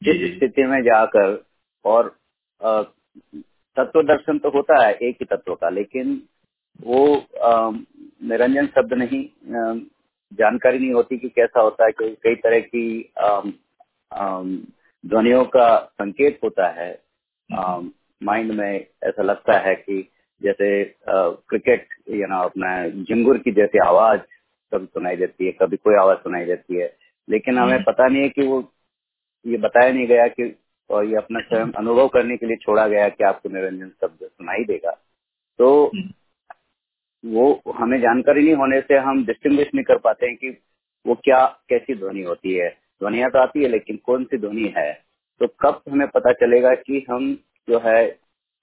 जिस स्थिति में जाकर और तत्व दर्शन तो होता है एक ही तत्व का लेकिन वो निरंजन शब्द नहीं जानकारी नहीं होती कि कैसा होता है कई तरह की ध्वनियों का संकेत होता है माइंड में ऐसा लगता है कि जैसे क्रिकेट या ना अपना जिंगुर की जैसी आवाज़ कभी सुनाई देती है कभी कोई आवाज़ सुनाई देती है लेकिन हमें हम्म। पता नहीं है कि वो ये बताया नहीं गया कि और ये अपना स्वयं अनुभव करने के लिए छोड़ा गया कि आपको निरंजन शब्द सुनाई देगा तो हम्म। वो हमें जानकारी नहीं होने से हम डिस्टिंग्विश नहीं कर पाते हैं कि वो क्या कैसी ध्वनि होती है। ध्वनिया तो आती है लेकिन कौन सी ध्वनि है? तो कब हमें पता चलेगा कि हम जो है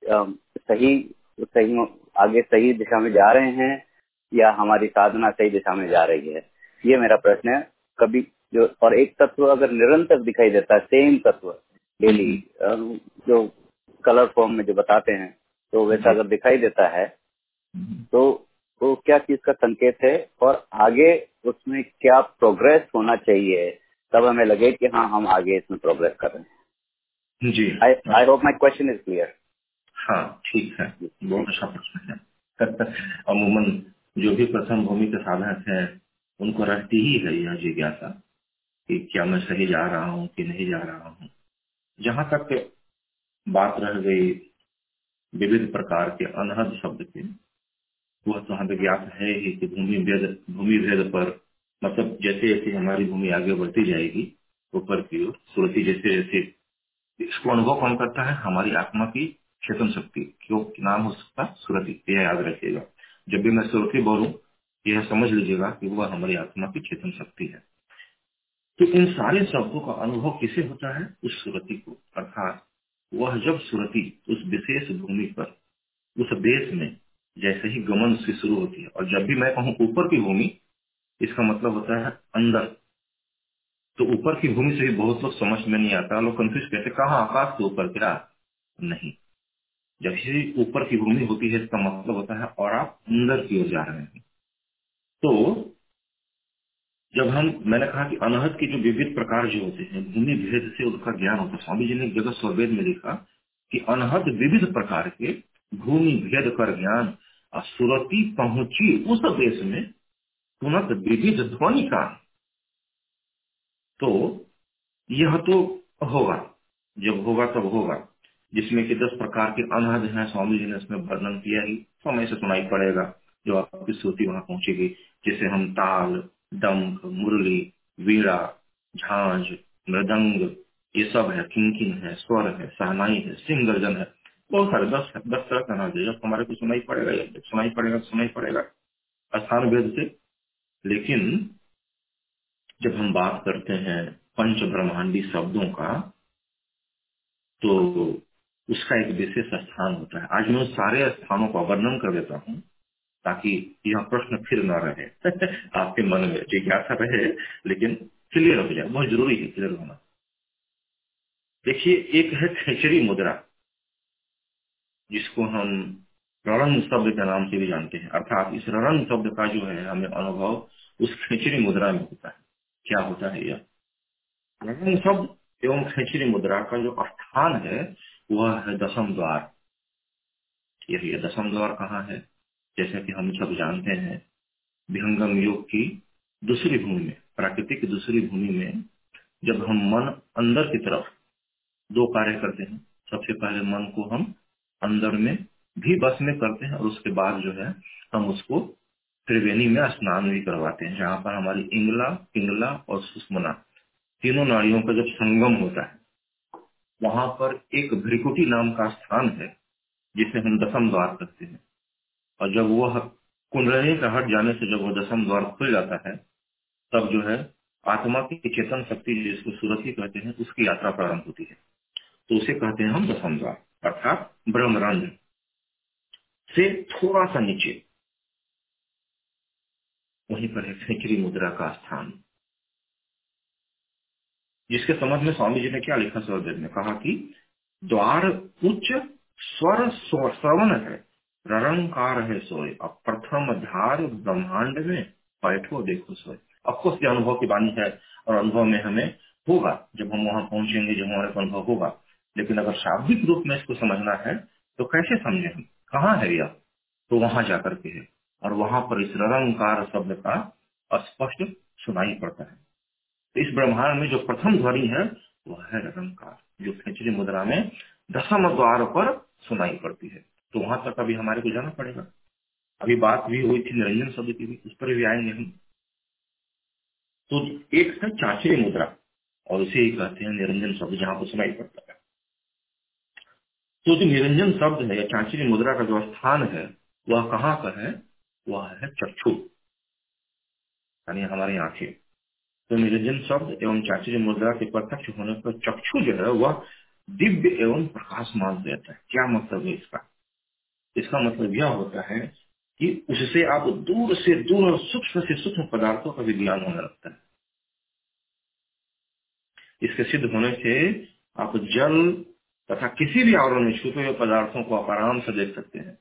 सही सही आगे सही दिशा में जा रहे हैं या हमारी साधना सही दिशा में जा रही है? ये मेरा प्रश्न है। कभी जो और एक तत्व अगर निरंतर दिखाई देता है सेम तत्व डेली जो कलर फॉर्म में जो बताते हैं तो वैसा अगर दिखाई देता है तो तो क्या चीज़ का संकेत है? और आगे उसमें क्या प्रोग्रेस होना चाहिए? तब हमें लगे कि हाँ हम आगे इसमें प्रोग्रेस कर रहे हैं। जी। I hope my question is clear हाँ ठीक है। बहुत अच्छा प्रश्न है। अमूमन जो भी प्रथम भूमि के साधक हैं उनको रहती ही है यह जिज्ञासा कि क्या मैं सही जा रहा हूँ कि नहीं जा रहा हूँ। जहाँ तक बात रह गई विविध प्रकार के अनहद शब्द के वह तो हमें ज्ञात है ही कि भूमि भेद भूमि भेद पर मतलब जैसे जैसे हमारी भूमि आगे बढ़ती जाएगी, ऊपर की ओर, सुरती जैसे जैसे, इसको अनुभव कौन करता है? हमारी आत्मा की चेतन शक्ति, क्यों नाम हो सकता? सुरती, यह याद रखिएगा। जब भी मैं सुरती बोलूँ, यह समझ लीजिएगा कि वह हमारी आत्मा की चेतन शक्ति है। तो इन सारे शब्दों का अनुभव किसे होता है? उस सुरति को। अर्थात, वह जब सुरती उस विशेष भूमि पर, उस देश में जैसे ही गमन से शुरू होती है। और जब भी मैं कहूँ ऊपर की भूमि, इसका मतलब होता है अंदर। तो ऊपर की भूमि से भी बहुत लोग समझ में नहीं आता। लोग कंफ्यूज कहते कहा आकाश के ऊपर क्या नहीं। जब ही ऊपर की भूमि होती है, इसका मतलब होता है और आप अंदर की ओर जा रहे हैं। तो जब हम, मैंने कहा कि अनहद के जो विविध प्रकार जो होते हैं, भूमि भेद से उनका ज्ञान होता है। स्वामी जी ने जगत स्ववेद में लिखा कि अनहद विविध प्रकार के भूमि भेद कर ज्ञान सुरती पहुँची उस देश में तुरंत विविध ध्वनि का। तो यह तो होगा, जब होगा तब होगा। जिसमें कि दस प्रकार के अनहद हैं, स्वामी जी ने इसमें वर्णन किया ही, समय से सुनाई पड़ेगा, जो आपकी श्रुति वहाँ पहुंचेगी। जिसे हम ताल डंक मुरली, वीणा, झांझ, मृदंग, ये सब है, किंकिन है, स्वर है, सहनाई है सिंह गर्जन है। बहुत सारे, दस दस तरह का है जब हमारे को सुनाई पड़ेगा जब सुनाई पड़ेगा सुनाई पड़ेगा। स्थान भेद से। लेकिन, जब हम बात करते हैं पंच ब्रह्मांडी शब्दों का तो उसका एक विशेष स्थान होता है। आज मैं सारे स्थानों का वर्णन कर देता हूँ, ताकि यह प्रश्न फिर न रहे। आपके मन में जिज्ञासा रहे, लेकिन क्लियर हो जाए। बहुत ज़रूरी है क्लियर होना। देखिए, एक है खेचरी मुद्रा। जिसको हम रणन शब्द के नाम से भी जानते हैं। अर्थात इस रणन शब्द का जो है, हमें अनुभव उस खिचड़ी मुद्रा में होता है। क्या होता है यह? रणन शब्द एवं खिचड़ी मुद्रा का जो स्थान है, वह है दसम द्वार। यही दसम द्वार कहाँ है? जैसे कि हम सब जानते हैं, विहंगम योग की दूसरी भूमि में, प्राकृतिक दूसरी भूमि में, जब हम मन अंदर की तरफ़ दो कार्य करते हैं, सबसे पहले मन को हम अंदर में भी बस में करते हैं और उसके बाद जो है, हम उसको त्रिवेणी में स्नान भी करवाते हैं, जहाँ पर हमारी इंगला, पिंगला और सुषमना, तीनों नाड़ियों का जब संगम होता है, वहाँ पर एक भ्रिकुटी नाम का स्थान है, जिसे हम दसम द्वार करते हैं। और जब वह कुंडली का हट जाने से जब वह दसम द्वार खुल जाता है, तब जो है, आत्मा की चेतन शक्ति जिसको सुरथी कहते हैं, उसकी यात्रा प्रारंभ होती है। तो उसे कहते हैं हम दसम द्वार। अर्थात ब्रह्मरंध्र से थोड़ा सा नीचे। वहीं पर है खेचरी मुद्रा का स्थान। जिसके समझ में स्वामी जी ने क्या लिखा सौदेव ने? कहा कि द्वार उच्च स्वर श्रवण है, ररंकार है सोए। अब प्रथम धार ब्रह्मांड में, बैठो, देखो, सोए। अफकोर्स ये अनुभव की बानी है और अनुभव में हमें होगा। जब हम वहाँ पहुँचेंगे, जब हमारे अनुभव होगा। लेकिन अगर शाब्दिक रूप में इसको समझना है तो कैसे समझे? हम कहाँ है यह? तो वहाँ जाकर के है। और वहाँ पर इस रंकार शब्द का स्पष्ट सुनाई पड़ता है। तो इस ब्रह्मांड में जो प्रथम ध्वनि है वह है रंकार जो खेचरी मुद्रा में दशम द्वार पर सुनाई पड़ती है। तो वहाँ तक अभी हमारे को जाना पड़ेगा। अभी बात भी हुई थी निरंजन शब्द की भी उस पर भी आएँगे हम। तो एक है चाचरी मुद्रा और उसे ही कहते हैं निरंजन शब्द जहाँ पर सुनाई पड़ता है। तो जो निरंजन शब्द है या चाचरी मुद्रा का जो स्थान है, वह कहाँ का है? वह है चक्षु। यानी हमारी आँखें। तो निरंजन शब्द एवं चाचरी मुद्रा के प्रत्यक्ष होने पर चक्षु जो है, वह दिव्य एवं प्रकाशमान देता है। क्या मतलब है इसका? इसका मतलब यह होता है कि उससे आप दूर से दूर और सूक्ष्म से सूक्ष्म पदार्थों का भी ज्ञान होने लगता है। इसके सिद्ध होने से आप जल तथा किसी भी आवरण में छुपे हुए पदार्थों को आप आराम से देख सकते हैं।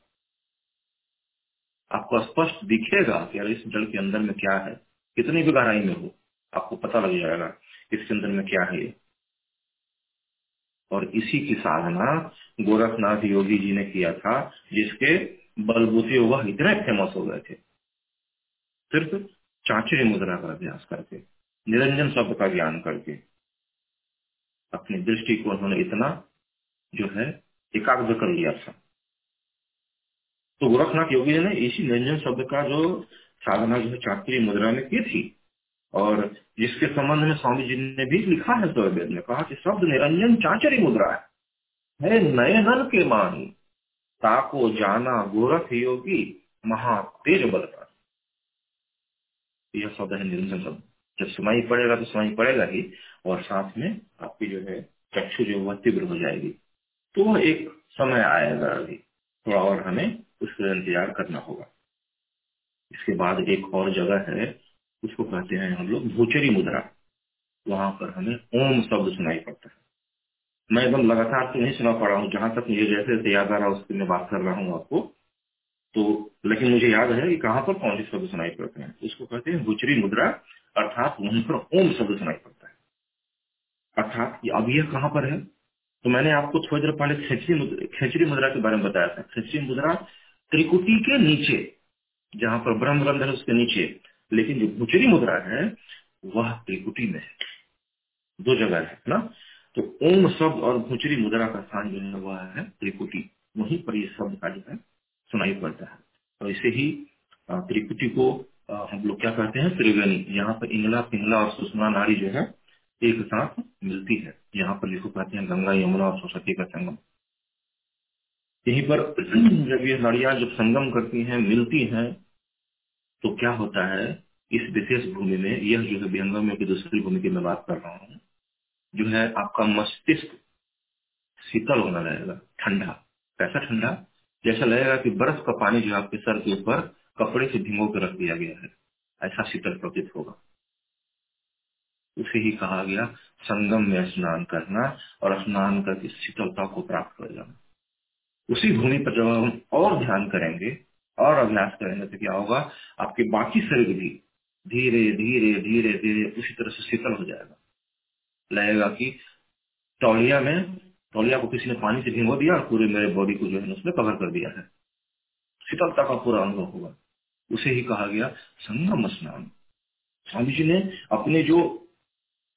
आपको स्पष्ट दिखेगा कि अरे इस जल के अंदर में क्या है। कितनी भी गहराई में हो, आपको पता लग जाएगा इसके अंदर में क्या है। और इसी की साधना गोरखनाथ योगी जी ने किया था, जिसके बलबूते वह इतने फ़ेमस हो गए थे। सिर्फ़ चाचरी मुद्रा का अभ्यास करके, निरंजन शब्द का ज्ञान करके, अपनी दृष्टि को उन्होंने इतना जो है, एकाग्र कर लिया था। तो गोरखनाथ योगी जी ने इसी निरंजन शब्द का जो साधना, जो है चाकरी मुद्रा में की थी, और जिसके संबंध में स्वामी जी ने भी लिखा है वेद में, कहा कि शब्द निरंजन चाचरी मुद्रा है। है नयनन के मानी, ताको जाना गोरख योगी महा तेज बलता यह शब्द है निरंजन शब्द। जब सुनाई पड़ेगा तो सुनाई पड़ेगा ही, और साथ में आपकी जो है चक्षु जो वह तीव्र हो जाएगी। तो एक समय आएगा अभी। थोड़ा और हमें उसका इंतज़ार करना होगा। इसके बाद एक और जगह है, उसको कहते हैं हम लोग भूचरी मुद्रा। वहाँ पर हमें ओम शब्द सुनाई पड़ता है। मैं एकदम लगातार तो नहीं सुना पा रहा हूँ। जहाँ तक मुझे जैसे जैसे याद आ रहा है उसकी मैं बात कर रहा हूँ आपको। तो लेकिन मुझे याद है कि कहाँ पर कौन से शब्द सुनाई पड़ते हैं? उसको कहते हैं भूचरी मुद्रा, अर्थात वहीं पर ओम शब्द सुनाई पड़ता है। अर्थात अब यह कहाँ पर है? तो मैंने आपको थोड़ी देर पहले खेचरी मुद्रा खेचरी मुद्रा के बारे में बताया था। खेचरी मुद्रा त्रिकुटी के नीचे, जहाँ पर ब्रह्म ग्रंथ है उसके नीचे, लेकिन जो भुचरी मुद्रा है, वह त्रिकुटी में है। दो जगह है ना? तो ओम शब्द और भुचरी मुद्रा का स्थान जो है, वह है त्रिकुटी। वहीं पर यह शब्द का जो है, सुनाई पड़ता है। और इसे ही त्रिकुटी को हम लोग क्या कहते हैं? त्रिवेणी। यहाँ पर इंगला पिंगला और सुषमा नारी जो है एक साथ मिलती है। यहाँ पर जिसको कहते हैं गंगा यमुना और सरस्वती का संगम। यहीं पर जब ये नड़िया जब संगम करती हैं, मिलती हैं तो क्या होता है, इस विशेष भूमि में, यह जो है विहंगम की दूसरी भूमि की मैं बात कर रहा हूँ, जो है आपका मस्तिष्क शीतल होना लगेगा, ठंडा, कैसा ठंडा? जैसा लगेगा कि बर्फ़ का पानी जो आपके सर के ऊपर कपड़े से भिगो कर रख दिया गया है, ऐसा शीतल प्रतीत होगा। उसे ही कहा गया, संगम में स्नान करना और स्नान करके शीतलता को प्राप्त कर जाना। उसी भूमि पर जब हम और ध्यान करेंगे और अभ्यास करेंगे तो क्या होगा? आपके बाकी शरीर भी धीरे धीरे धीरे धीरे उसी तरह से शीतल हो जाएगा। लगेगा कि तौलिया में, तौलिया को किसी ने पानी से भिगो दिया और पूरे मेरे बॉडी को जो है उसमें कवर कर दिया है। शीतलता का पूरा अनुभव होगा। उसे ही कहा गया संगम स्नान। स्वामी जी ने अपने जो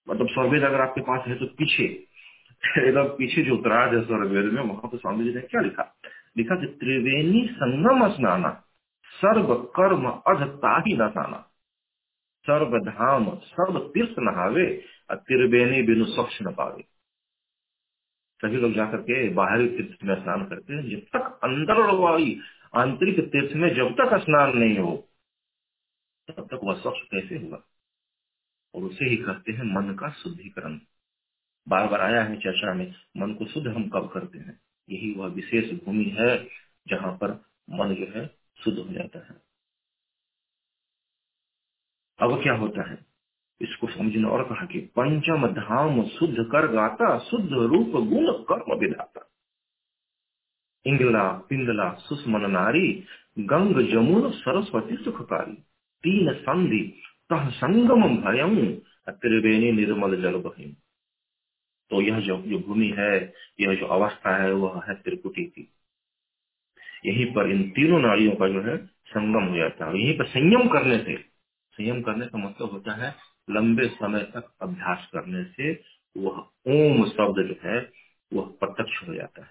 मतलब स्वर्वेद अगर आपके पास है तो पीछे एकदम पीछे जो उत्तराज है स्वर्वेद में, वहाँ पर स्वामी जी ने क्या लिखा? लिखा कि त्रिवेणी संगम स्नाना, सर्व कर्म अधता ही नसाना सर्व धाम, सर्व तीर्थ नहावे और त्रिवेणी बिनु स्वच्छ न पावे। सभी लोग जाकर के बाहरी तीर्थ में स्नान करते हैं। जब तक अंदर वाली आंतरिक तीर्थ में जब तक स्नान नहीं हो, तब तक वह स्वच्छ कैसे होगा और उसे ही कहते हैं मन का शुद्धिकरण। बार बार आया है चर्चा में, मन को शुद्ध हम कब करते हैं? यही वह विशेष भूमि है जहाँ पर मन जो है शुद्ध हो जाता है। अब क्या होता है? इसको समझने और कहा कि पंचम धाम शुद्ध कर गाता, शुद्ध रूप गुण कर्म विधाता। इंगला, पिंगला, सुषमन नारी, गंग, जमुन, सरस्वती सुखकारी, तीन संधि तह संगम भयम त्रिवेणी निर्मल जल बहिम तो यह जो जो भूमि है, यह जो अवस्था है, वह है त्रिकुटी की। यहीं पर इन तीनों नाड़ियों का जो है, संगम हो जाता है। यहीं पर संयम करने से, संयम करने का मतलब होता है, लंबे समय तक अभ्यास करने से वह ओम शब्द जो है, वह प्रत्यक्ष हो जाता है।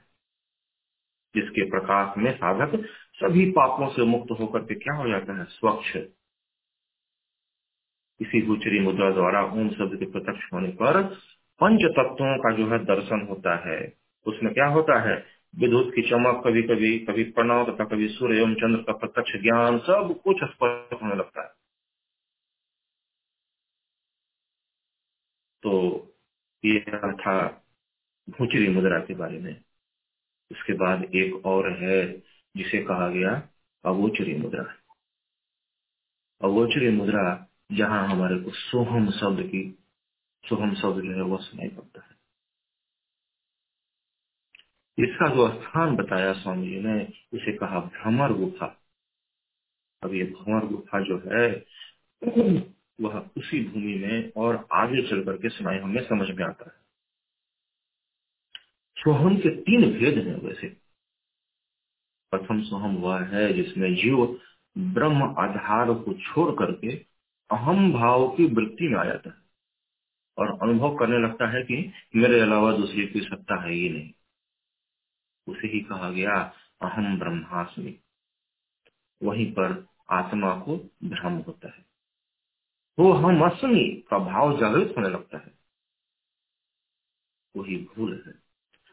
जिसके प्रकाश में साधक सभी पापों से मुक्त होकर के क्या हो जाता है? स्वच्छ इसी गुचरी मुद्रा द्वारा ओम शब्द के प्रत्यक्ष होने पर पंच तत्वों का जो है दर्शन होता है। उसमें क्या होता है? विद्युत की चमक कभी कभी कभी प्रणव तथा कभी सूर्य एवं चंद्र का प्रत्यक्ष ज्ञान सब कुछ स्पष्ट होने लगता है। तो ये था भूचरी मुद्रा के बारे में। उसके बाद एक और है, जिसे कहा गया अगोचरी मुद्रा। अगोचरी मुद्रा जहाँ हमारे को सोहम शब्द की, सोहम शब्द जो है वह सुनाई पड़ता है। इसका जो स्थान बताया स्वामी जी ने, उसे कहा भ्रमर गुफा। अब ये भ्रमर गुफा जो है, वह उसी भूमि में और आगे चल करके सुनाई हमें समझ में आता है। सोहम के तीन भेद हैं वैसे। प्रथम सोहम वह है जिसमें जीव ब्रह्म आधार को छोड़ करके अहम भाव की वृत्ति में आ जाता है। और अनुभव करने लगता है कि मेरे अलावा दूसरी कोई सत्ता है ही नहीं। उसे ही कहा गया अहम ब्रह्मास्मि। वहीं पर आत्मा को भ्रम होता है। तो हम अस्मि का भाव जागृत होने लगता है। वही भूल है।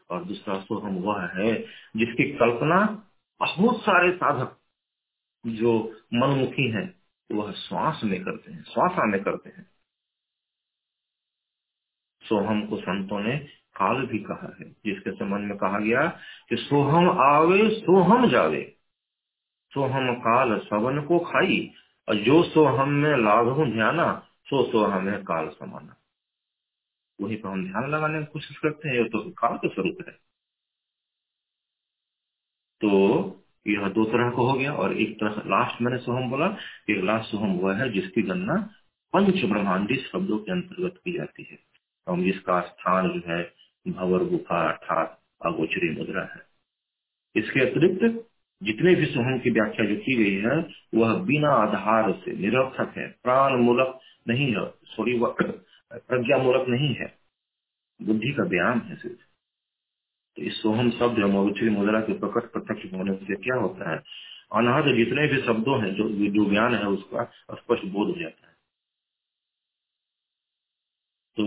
और दूसरा सो हम वह है जिसकी कल्पना बहुत सारे साधक जो मनमुखी हैं वह श्वास में करते हैं, श्वासा में करते हैं। सोहम को संतों ने काल भी कहा है, जिसके संबंध में कहा गया कि सोहम आवे, सोहम जावे। सोहम काल सवन को खाई, और जो सोहम में लाभ ध्याना सो सोहम है काल समाना। वही पर हम ध्यान लगाने की कोशिश करते हैं, ये तो काल का स्वरूप है। तो यह दो तरह का हो गया और एक तरह लास्ट मैंने सोहम बोला एक लास्ट सोहम वह है जिसकी गणना पंच ब्रह्मांडी शब्दों के अंतर्गत की जाती है। और जिसका स्थान जो है भवर गुफा अर्थात अगोचरी मुद्रा है। इसके अतिरिक्त जितने भी सोहम की व्याख्या जो की गई है, वह बिना आधार से निरर्थक है प्राण मूलक नहीं है सॉरी वह प्रज्ञा मूलक नहीं है। बुद्धि का व्यायाम है सिर्फ़। तो इस सोहम शब्द मगुचरी मुद्रा के प्रकट प्रत्यक्ष होने से क्या होता है? अनाहत जितने भी शब्दों हैं, जो जो ज्ञान है, उसका स्पष्ट बोध हो जाता है। तो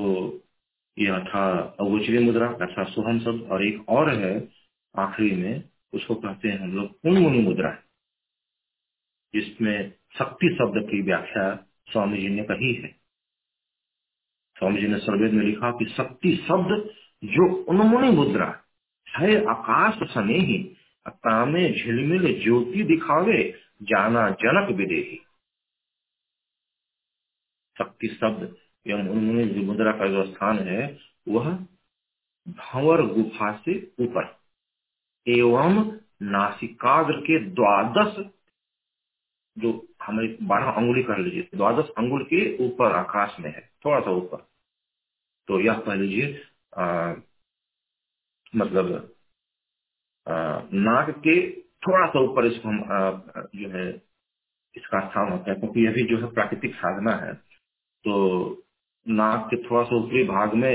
यह था अगोचरी मुद्रा अर्थात सोहम शब्द और एक और है, आखिरी में, उसको कहते हैं हम लोग उन्मुनि मुद्रा जिसमें शक्ति शब्द की व्याख्या स्वामी जी ने कही है। स्वामी जी ने सर्वेद में लिखा कि शक्ति शब्द जो उन्मुनि मुद्रा है, आकाश सने ही तामे झिलमिल ज्योति दिखावे, जाना जनक विदेही। शक्ति शब्द एवं उन्मुनि मुद्रा का जो स्थान है, वह भंवर गुफा से ऊपर। एवं नासिकाग्र के द्वादश, जो हमें बारह अंगुली कर लीजिए, द्वादश अंगुल के ऊपर आकाश में है, थोड़ा सा ऊपर। तो यह कह लीजिए मतलब नाक के थोड़ा सा ऊपर इसको हम जो है, इसका स्थान होता है, क्योंकि यह भी जो है प्राकृतिक साधना है। तो नाक के थोड़ा सा ऊपरी भाग में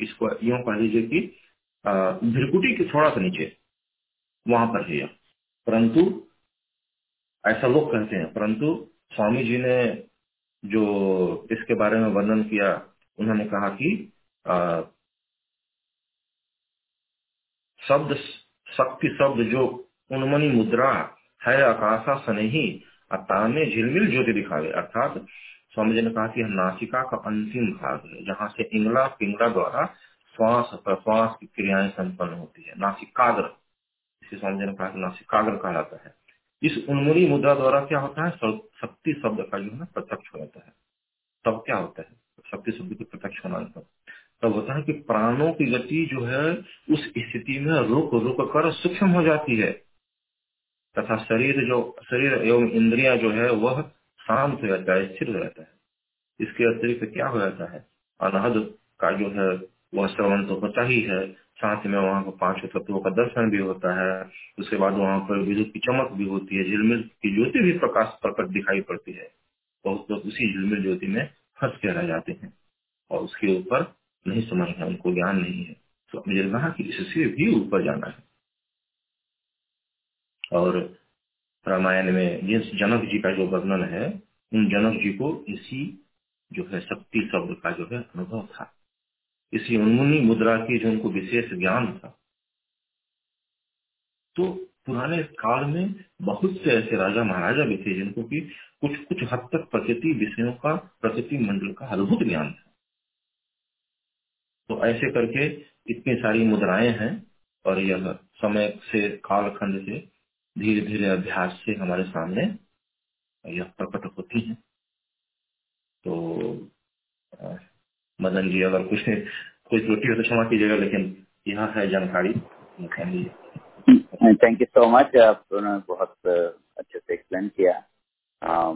इसको यूँ कह लीजिए कि भिरकुटी के थोड़ा सा नीचे, वहाँ पर है परंतु, ऐसा लोग कहते हैं, परंतु स्वामी जी ने जो इसके बारे में वर्णन किया, उन्होंने कहा कि शब्द, शक्ति शब्द जो उन्मनी मुद्रा है, आकाशा सनेही ताने झिलमिल ज्योति दिखावे। अर्थात स्वामी जी ने कहा कि नासिका का अंतिम भाग है, जहाँ से इंगला पिंगला द्वारा श्वास, प्रश्वास की क्रियाएँ संपन्न होती है। नासिकाग्र। इसे स्वामी जी ने कहा कि नासिकाग्र कहलाता है। इस उन्मुनी मुद्रा द्वारा क्या होता है? शक्ति शब्द का जो है प्रत्यक्ष हो जाता है। तब क्या होता है? शक्ति शब्द के प्रत्यक्ष होना। तब होता है कि प्राणों की गति जो है, उस स्थिति में रुक रुक कर सूक्ष्म हो जाती है। तथा शरीर जो, शरीर एवं इंद्रिया जो है, वह शांत हो जाता है स्थिर हो। जाता है इसके अतिरिक्त क्या हो जाता है? अनहद का जो है, वह श्रवण तो होता ही है। साथ में वहाँ पर पाँच तत्वों का दर्शन भी होता है। उसके बाद वहाँ पर विद्युत की चमक भी होती है। झिलमिल की ज्योति भी प्रकाश प्रकट दिखाई पड़ती है। बहुत लोग उसी झिलमिल ज्योति में फंस के रह जाते हैं और उसके ऊपर नहीं समझ है उनको ज्ञान नहीं है। तो मुझे कहा कि इससे भी ऊपर जाना है। और रामायण में जिस जनक जी का जो वर्णन है, उन जनक जी को इसी जो है शक्ति शब्द का जो है अनुभव था। इसी उन्मुनी मुद्रा की जो उनको विशेष ज्ञान था। तो पुराने काल में बहुत से ऐसे राजा महाराजा भी थे जिनको की कुछ कुछ हद तक प्रकृति विषयों का, प्रकृति मंडल का अद्भुत ज्ञान था। तो ऐसे करके इतनी सारी मुद्राएँ हैं और यह समय से कालखंड से धीरे धीरे अभ्यास से हमारे सामने यह प्रकट होती है। तो मदन जी अगर कुछ कोई त्रुटि हो तो क्षमा कीजिएगा लेकिन यह है जानकारी। थैंक यू सो मच आपने बहुत अच्छे से एक्सप्लेन किया। आ,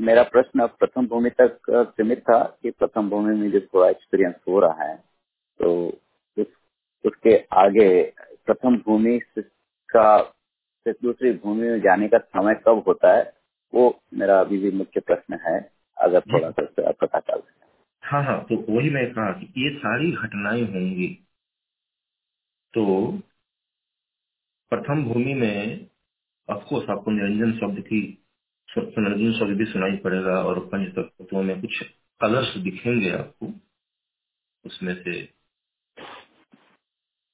मेरा प्रश्न प्रथम भूमि तक सीमित था कि प्रथम भूमि में जो थोड़ा एक्सपीरियंस हो रहा है तो उस, उसके आगे प्रथम भूमि का से दूसरी भूमि में जाने का समय कब होता है? वो मेरा अभी भी मुख्य प्रश्न है अगर थोड़ा सा पता कर हाँ हाँ तो वही मैं कहा कि ये सारी घटनाएँ होंगी। तो प्रथम भूमि में अफकोर्स आपको निरंजन शब्द की निरंजन शब्द भी सुनाई पड़ेगा और पंच तत्वों में कुछ कलर्स दिखेंगे आपको उसमें से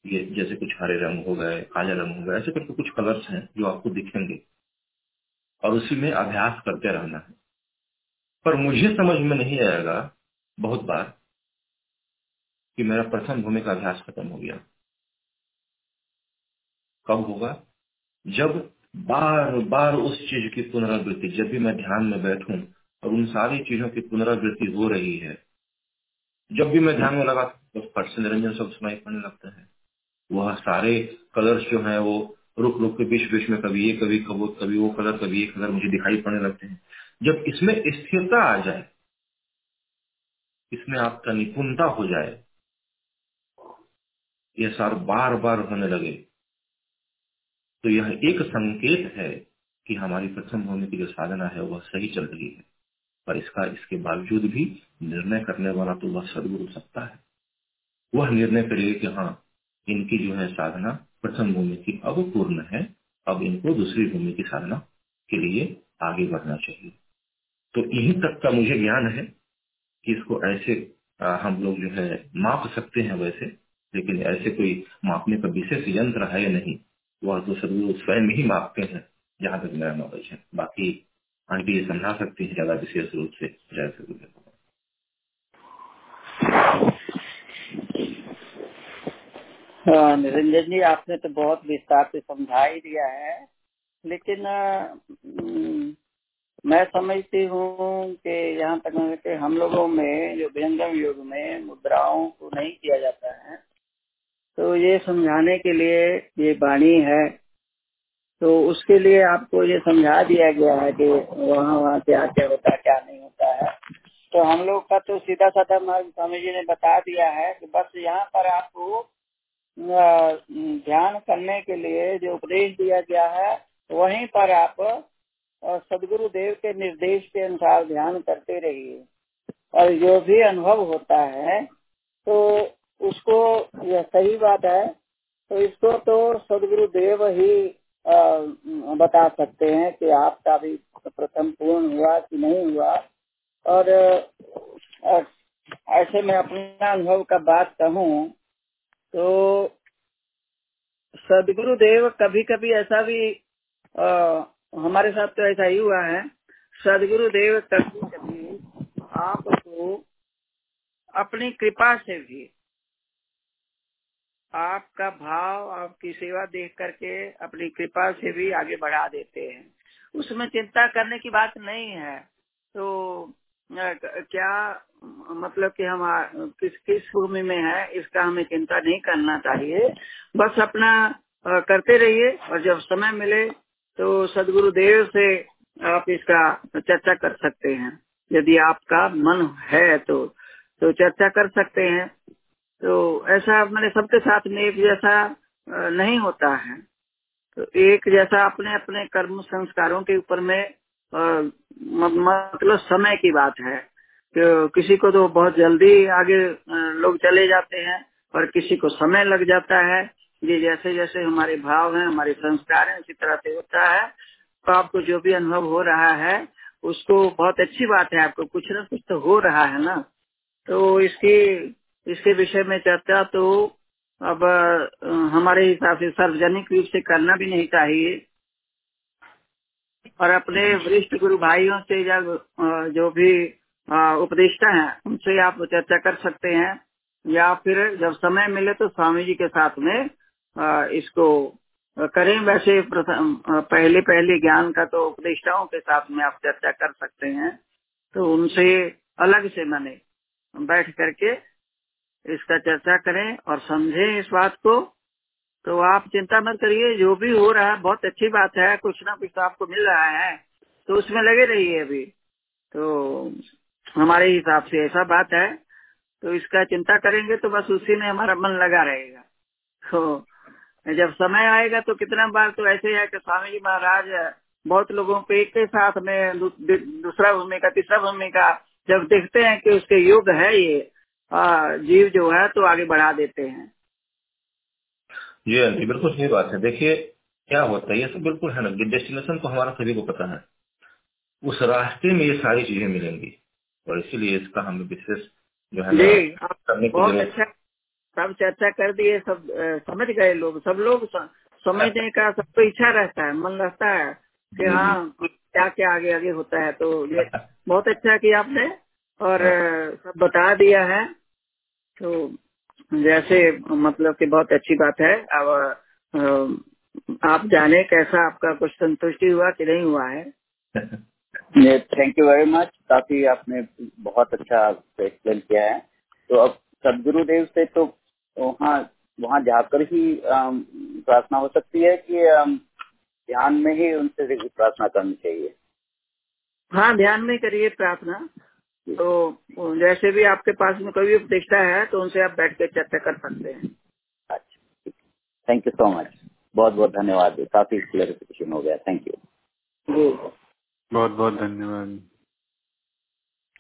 ये जैसे कुछ हरे रंग हो गए, काले रंग हो गए, ऐसे करके कुछ कलर्स हैं जो आपको दिखेंगे। और उसी में अभ्यास करते रहना है। पर मुझे समझ में नहीं आएगा बहुत बार कि मेरा प्रथम भूमि का अभ्यास खत्म हो गया। कब होगा? जब बार बार उस चीज़ की पुनरावृत्ति, जब भी मैं ध्यान में बैठूं और उन सारी चीज़ों की पुनरावृत्ति हो रही है, जब भी मैं ध्यान में लगा तो फट से निरंजन सब सुनाई पड़ने लगते हैं। वह सारे कलर्स जो हैं वो रुक रुक के बीच बीच में कभी ये, कभी कबो, कभी वो कलर कभी ये कलर मुझे दिखाई पड़ने लगते हैं। जब इसमें स्थिरता आ जाए, इसमें आपका निपुणता हो जाए यह सार बार बार होने लगे तो यह एक संकेत है कि हमारी प्रथम भूमि की जो साधना है वह सही चल रही है। पर इसका, इसके बावजूद भी निर्णय करने वाला तो वह सदगुरु सकता है। वह निर्णय करेगा कि हाँ इनकी जो है साधना प्रथम भूमि की अब पूर्ण है, अब इनको दूसरी भूमि की साधना के लिए आगे बढ़ना चाहिए। तो यहीं तक का मुझे ज्ञान है कि इसको ऐसे हम लोग जो है माप सकते हैं वैसे, लेकिन ऐसे कोई मापने का विशेष यंत्र है या नहीं, वह तो सदगुरु स्वयं ही मापते हैं, जहाँ तक मेरा नॉलेज है। बाकी आंटी ये समझा सकती है ज़्यादा विशेष रूप से जय सदगुरु निरंजन जी, आपने तो बहुत विस्तार से समझा ही दिया है। लेकिन मैं समझती हूँ कि यहाँ तक कि हम लोगों में, जो व्यंगम युग में मुद्राओं को नहीं किया जाता है तो ये समझाने के लिए ये वाणी है। तो उसके लिए आपको ये समझा दिया गया है कि वहाँ वहाँ क्या क्या होता है क्या नहीं होता है। तो हम लोग का तो सीधा साधा स्वामी जी ने बता दिया है कि बस यहाँ पर आपको ध्यान करने के लिए जो उपदेश दिया गया है, वहीं पर आप सदगुरु देव के निर्देश के अनुसार ध्यान करते रहिए। और जो भी अनुभव होता है तो उसको, यह सही बात है तो इसको तो सदगुरु देव ही बता सकते हैं कि आपका भी प्रथम पूर्ण हुआ कि नहीं हुआ। और ऐसे में अपना अनुभव का बात कहूँ तो सदगुरु देव कभी कभी ऐसा भी आ, हमारे साथ तो ऐसा ही हुआ है। सदगुरु देव कभी कभी आपको अपनी कृपा से भी आपका भाव आपकी सेवा देख करके अपनी कृपा से भी आगे बढ़ा देते हैं। उसमें चिंता करने की बात नहीं है। तो क्या मतलब कि हम किस किस भूमि में है, इसका हमें चिंता नहीं करना चाहिए। बस अपना करते रहिए और जब समय मिले तो सदगुरु देव से आप इसका चर्चा कर सकते हैं। यदि आपका मन है तो तो चर्चा कर सकते हैं। तो ऐसा मैंने सबके साथ में एक जैसा नहीं होता है। तो एक जैसा अपने अपने कर्म संस्कारों के ऊपर में मतलब समय की बात है। कि किसी को तो बहुत जल्दी आगे लोग चले जाते हैं और किसी को समय लग जाता है ये जैसे जैसे हमारे भाव हैं, हमारे संस्कार हैं उसी तरह से होता है। तो आपको जो भी अनुभव हो रहा है, उसको बहुत अच्छी बात है आपको। कुछ ना कुछ तो हो रहा है ना। तो इसकी, इसके विषय में चर्चा तो अब हमारे हिसाब से सार्वजनिक रूप से करना भी नहीं चाहिए। और अपने वरिष्ठ गुरु भाइयों से या जो भी उपदेष्टा हैं, उनसे आप चर्चा कर सकते हैं। या फिर जब समय मिले तो स्वामी जी के साथ में इसको करें। वैसे पहले पहले ज्ञान का तो उपदेष्टाओं के साथ में आप चर्चा कर सकते हैं। तो उनसे अलग से मैंने बैठ करके इसका चर्चा करें और समझें इस बात को। तो आप चिंता मत करिए, जो भी हो रहा है, बहुत अच्छी बात है, कुछ ना कुछ तो आपको मिल रहा है। तो उसमें लगे रहिए अभी। तो हमारे हिसाब से ऐसा बात है। तो इसका चिंता करेंगे तो बस उसी में हमारा मन लगा रहेगा। तो जब समय आएगा तो कितना बार तो ऐसे है कि स्वामी जी महाराज, बहुत लोगों को एक के साथ में दूसरा भूमिका, तीसरा भूमिका, जब देखते हैं कि उसके योग है ये जीव जो है तो आगे बढ़ा देते हैं। जी हाँ जी बिल्कुल सही बात है। देखिए क्या होता है ये सब बिल्कुल है ना डेस्टिनेशन तो हमारा सभी को पता है। उस रास्ते में ये सारी चीज़ें मिलेंगी। और इसीलिए इसका हमें विशेष जो है जी बहुत अच्छा सब चर्चा कर दिए सब समझ गए लोग। सब लोग समझने का सबको इच्छा रहता है मन रहता है कि हाँ क्या क्या आगे आगे होता है। तो ये बहुत अच्छा किया आपने और सब बता दिया है। तो जैसे मतलब कि बहुत अच्छी बात है। अब आप जाने कैसा आपका कुछ संतुष्टि हुआ कि नहीं हुआ है? थैंक यू वेरी मच काफ़ी आपने बहुत अच्छा एक्सप्लेन किया है। तो अब सदगुरुदेव से तो वहाँ वहाँ जाकर ही प्रार्थना हो सकती है कि ध्यान में ही उनसे प्रार्थना करनी चाहिए। हाँ ध्यान में करिए प्रार्थना। तो जैसे भी आपके पास में कोई भी उपदेष्टा है तो उनसे आप बैठ कर चर्चा कर सकते हैं। अच्छा थैंक यू सो मच बहुत बहुत धन्यवाद। काफ़ी क्लियरिफिकेशन हो गया। थैंक यू बहुत बहुत धन्यवाद।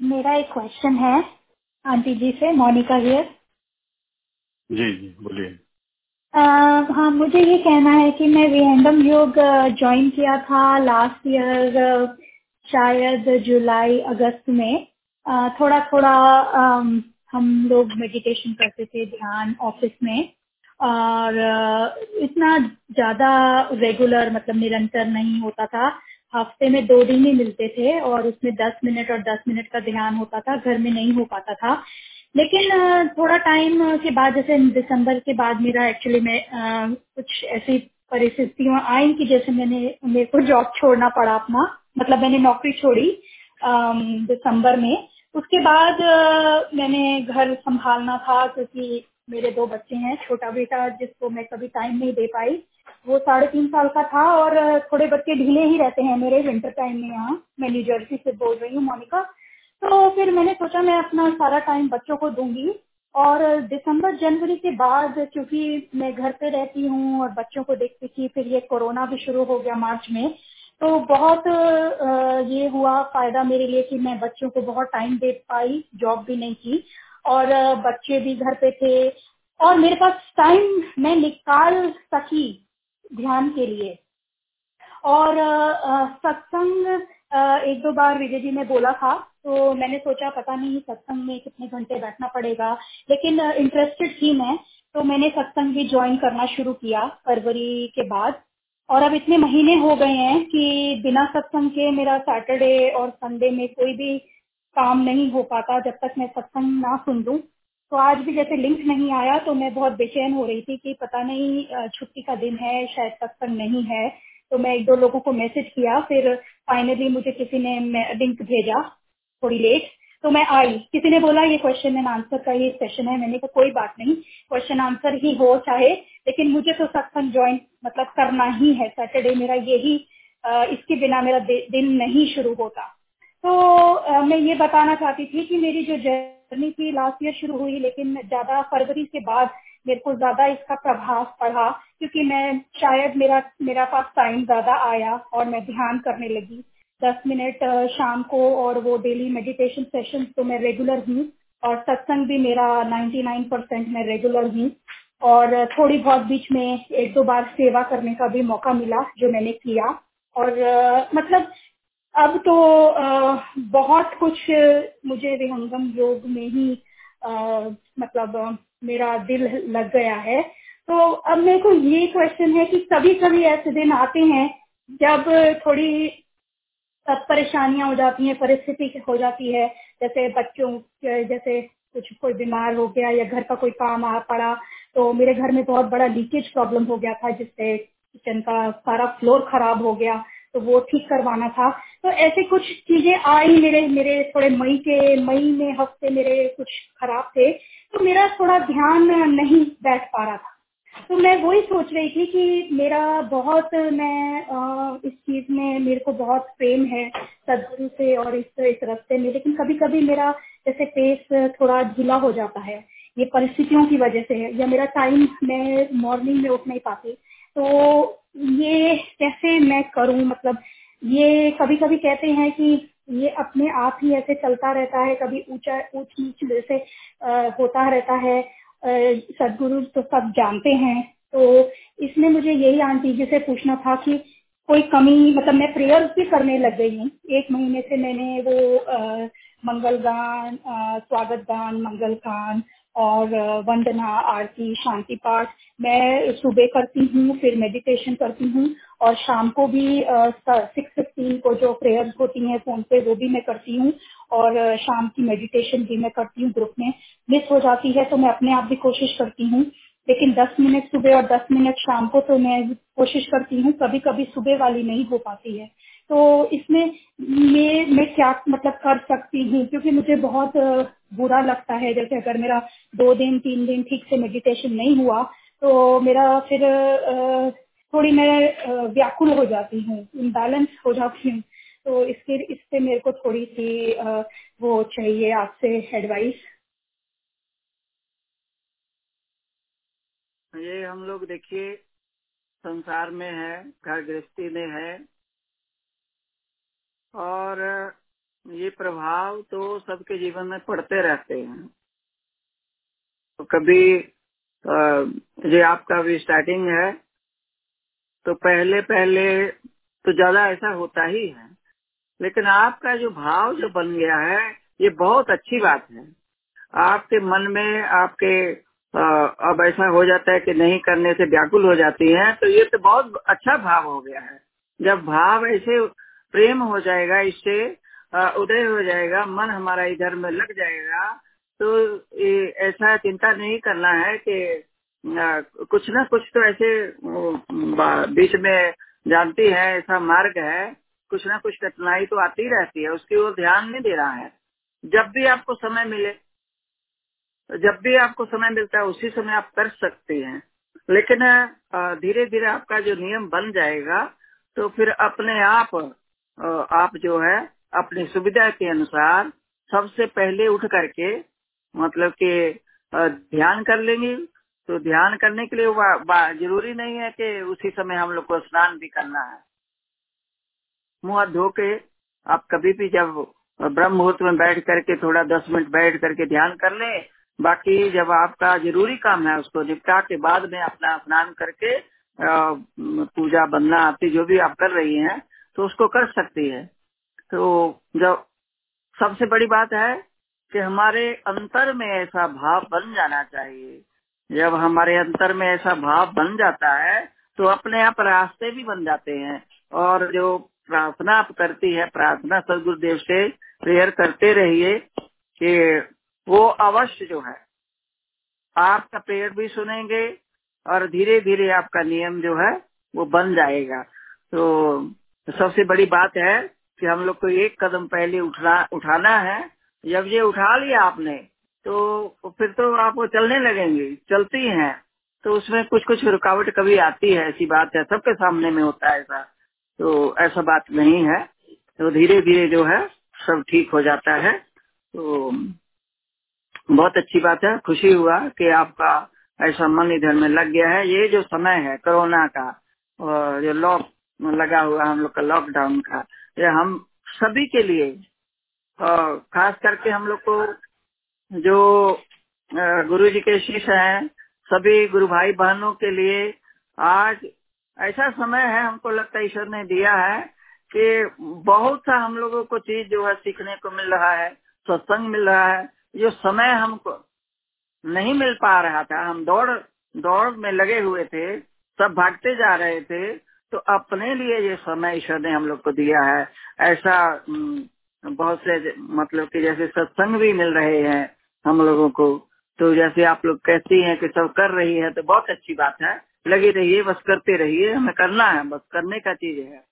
मेरा एक क्वेश्चन है आंटी जी से मोनिका हियर जी जी बोलिए। हाँ मुझे ये कहना है कि मैं विहंगम योग ज्वाइन किया था लास्ट ईयर शायद जुलाई अगस्त में। थोड़ा थोड़ा हम लोग मेडिटेशन करते थे ध्यान ऑफ़िस में और इतना ज़्यादा रेगुलर मतलब निरंतर नहीं होता था। हफ़्ते में दो दिन ही मिलते थे और उसमें दस मिनट और दस मिनट का ध्यान होता था, घर में नहीं हो पाता था। लेकिन थोड़ा टाइम के बाद जैसे दिसंबर के बाद मेरा एक्चुअली में कुछ ऐसी परिस्थितियाँ आई कि जैसे मैंने, मेरे को जॉब छोड़ना पड़ा अपना मतलब मैंने नौकरी छोड़ी दिसंबर में। उसके बाद मैंने घर संभालना था क्योंकि मेरे दो बच्चे हैं, छोटा बेटा जिसको मैं कभी टाइम नहीं दे पाई, वो साढ़े तीन साल का था और थोड़े बच्चे ढीले ही रहते हैं मेरे विंटर टाइम में यहाँ। मैं न्यू जर्सी से बोल रही हूँ मोनिका तो फिर मैंने सोचा मैं अपना सारा टाइम बच्चों को दूँगी और दिसंबर, जनवरी के बाद क्योंकि मैं घर पे रहती हूँ और बच्चों को देखती थी, फिर ये कोरोना भी शुरू हो गया मार्च में तो बहुत ये हुआ फ़ायदा मेरे लिए कि मैं बच्चों को बहुत टाइम दे पाई जॉब भी नहीं की और बच्चे भी घर पे थे और मेरे पास टाइम मैं निकाल सकी ध्यान के लिए। और सत्संग एक दो बार विजय जी ने बोला था तो मैंने सोचा पता नहीं सत्संग में कितने घंटे बैठना पड़ेगा, लेकिन इंटरेस्टेड थी मैं तो मैंने सत्संग भी ज्वाइन करना शुरू किया फरवरी के बाद। और अब इतने महीने हो गए हैं कि बिना सत्संग के मेरा सैटरडे और संडे में कोई भी काम नहीं हो पाता जब तक मैं सत्संग ना सुन लूँ। तो आज भी जैसे लिंक नहीं आया तो मैं बहुत बेचैन हो रही थी कि पता नहीं छुट्टी का दिन है, शायद सत्संग नहीं है। तो मैं एक दो लोगों को मैसेज किया, फिर फाइनली मुझे किसी ने लिंक भेजा थोड़ी लेट तो मैं आई। किसी ने बोला, ये क्वेश्चन एंड आंसर का ही सेशन है। मैंने कहा, कोई बात नहीं। क्वेश्चन आंसर ही हो चाहे, लेकिन मुझे तो सत्संग ज्वाइन मतलब करना ही है। सैटरडे मेरा यही इसके बिना मेरा दिन नहीं शुरू होता। तो मैं ये बताना चाहती थी कि मेरी जो जर्नी थी लास्ट ईयर शुरू हुई, लेकिन ज़्यादा फरवरी के बाद मेरे को ज़्यादा इसका प्रभाव पड़ा, क्योंकि मैं शायद मेरा मेरा पास टाइम ज़्यादा आया और मैं ध्यान करने लगी। दस मिनट शाम को और वो डेली मेडिटेशन सेशन तो मैं रेगुलर हूँ और सत्संग भी मेरा 99 परसेंट मैं रेगुलर हूँ और थोड़ी बहुत बीच में एक दो बार सेवा करने का भी मौका मिला जो मैंने किया और मतलब अब तो बहुत कुछ मुझे विहंगम योग में ही मतलब मेरा दिल लग गया है। तो अब मेरे को ये क्वेश्चन है कि कभी कभी ऐसे दिन आते हैं जब थोड़ी सब परेशानियाँ हो जाती हैं, परिस्थिति हो जाती है। जैसे बच्चों जैसे कुछ कोई बीमार हो गया या घर का कोई काम आ पड़ा तो मेरे घर में बहुत बड़ा लीकेज प्रॉब्लम हो गया था, जिससे किचन का सारा फ्लोर खराब हो गया तो वो ठीक करवाना था। तो ऐसे कुछ चीज़ें आई मेरे मेरे थोड़े मई के, मई में, हफ़्ते मेरे कुछ खराब थे तो मेरा थोड़ा ध्यान नहीं बैठ पा रहा था। तो मैं वही सोच रही थी कि मेरा बहुत मैं आ, इस चीज़ में मेरे को बहुत प्रेम है सदगुरु से और इस इस रास्ते में लेकिन कभी कभी मेरा जैसे पेस थोड़ा ढीला हो जाता है ये परिस्थितियों की वजह से है या मेरा टाइम मैं मॉर्निंग में उठ नहीं पाती तो ये कैसे मैं करूँ मतलब ये कभी कभी कहते हैं कि ये अपने आप ही ऐसे चलता रहता है कभी ऊँचा ऊंच नीच जैसे होता रहता है सदगुरु तो सब जानते हैं। तो इसमें मुझे यही आंटी जी से पूछना था कि कोई कमी मतलब मैं प्रेयर भी करने लग गई हूँ। एक महीने से मैंने वो आ, मंगल गान स्वागत गान मंगल गान और वंदना, आरती, शांति पाठ मैं सुबह करती हूँ, फिर मेडिटेशन करती हूँ और शाम को भी सिक्स फिफ्टीन को जो प्रेयर्स होती हैं फ़ोन पे वो भी मैं करती हूँ और शाम की मेडिटेशन भी मैं करती हूँ ग्रुप में। मिस हो जाती है तो मैं अपने आप भी कोशिश करती हूँ, लेकिन 10 मिनट सुबह और 10 मिनट शाम को तो मैं कोशिश करती हूँ कभी कभी सुबह वाली नहीं हो पाती है। तो इसमें ये मैं क्या मतलब कर सकती हूँ? क्योंकि मुझे बहुत बुरा लगता है। जैसे अगर मेरा दो दिन, तीन दिन ठीक से मेडिटेशन नहीं हुआ तो मेरा फिर थोड़ी मैं व्याकुल हो जाती हूँ इम्बैलेंस हो जाती हूँ। तो इसके, इससे मेरे को थोड़ी सी वो चाहिए आपसे एडवाइस ये हम लोग देखिए, संसार में है, घर गृहस्थी में है, और ये प्रभाव तो सबके जीवन में पड़ते रहते हैं। तो कभी ये आपका भी स्टार्टिंग है तो पहले पहले तो ज़्यादा ऐसा होता ही है। लेकिन आपका जो भाव जो बन गया है ये बहुत अच्छी बात है। आपके मन में आपके आ, अब ऐसा हो जाता है कि नहीं करने से व्याकुल हो जाती है तो ये तो बहुत अच्छा भाव हो गया है। जब भाव ऐसे प्रेम हो जाएगा इससे उदय हो जाएगा, मन हमारा इधर में लग जाएगा। तो ऐसा चिंता नहीं करना है कि कुछ ना कुछ तो ऐसे बीच में जानती है, ऐसा मार्ग है। कुछ ना कुछ कठिनाई तो आती रहती है, उसकी ओर ध्यान नहीं दे रहा है। जब भी आपको समय मिले, जब भी आपको समय मिलता है, उसी समय आप कर सकते हैं। लेकिन धीरे धीरे आपका जो नियम बन जाएगा तो फिर अपने आप आप जो है अपनी सुविधा के अनुसार सबसे पहले उठ करके मतलब के ध्यान कर लेंगे। तो ध्यान करने के लिए वा, वा, ज़रूरी नहीं है कि उसी समय हम लोग को स्नान भी करना है। मुँह धो के आप कभी भी जब ब्रह्म मुहूर्त में बैठ करके थोड़ा दस मिनट बैठ करके ध्यान कर ले बाकी जब आपका ज़रूरी काम है उसको निपटा के बाद में अपना स्नान करके पूजा बनना आती जो भी आप कर रही हैं तो उसको कर सकती है। तो जब सबसे बड़ी बात है कि हमारे अंतर में ऐसा भाव बन जाना चाहिए। जब हमारे अंतर में ऐसा भाव बन जाता है तो अपने आप रास्ते भी बन जाते हैं। और जो प्रार्थना आप करती है, प्रार्थना सदगुरुदेव से प्रेयर करते रहिए कि वो अवश्य जो है, आपका प्रेयर भी सुनेंगे और धीरे धीरे आपका नियम जो है, वो बन जाएगा। तो सबसे बड़ी बात है कि हम लोग को एक कदम पहले उठना, उठाना है। जब ये उठा लिया आपने तो फिर तो आप वो चलने लगेंगे, चलती हैं। तो उसमें कुछ कुछ रुकावट कभी आती है, ऐसी बात है, सबके सामने में होता है ऐसा। तो ऐसा बात नहीं है। तो धीरे धीरे जो है, सब ठीक हो जाता है। तो बहुत अच्छी बात है, खुशी हुआ कि आपका ऐसा मन इधर में लग गया है। ये जो समय है, कोरोना का, और जो लॉक लगा हुआ हम लोग का लॉकडाउन का ये हम सभी के लिए खास करके हम लोग को जो गुरु जी के शिष्य हैं, सभी गुरु भाई बहनों के लिए आज ऐसा समय है हमको लगता है ईश्वर ने दिया है कि बहुत सा हम लोगों को चीज़ जो है सीखने को मिल रहा है, सत्संग मिल रहा है, जो समय हमको नहीं मिल पा रहा था। हम दौड़ दौड़ में लगे हुए थे, सब भागते जा रहे थे तो अपने लिए ये समय ईश्वर ने हम लोग को दिया है। ऐसा बहुत से मतलब कि जैसे सत्संग भी मिल रहे हैं हम लोगों को। तो जैसे आप लोग कहती हैं कि सब कर रही है तो बहुत अच्छी बात है। लगी रहिए बस करते रहिए हमें करना है बस करने का चीज़ है।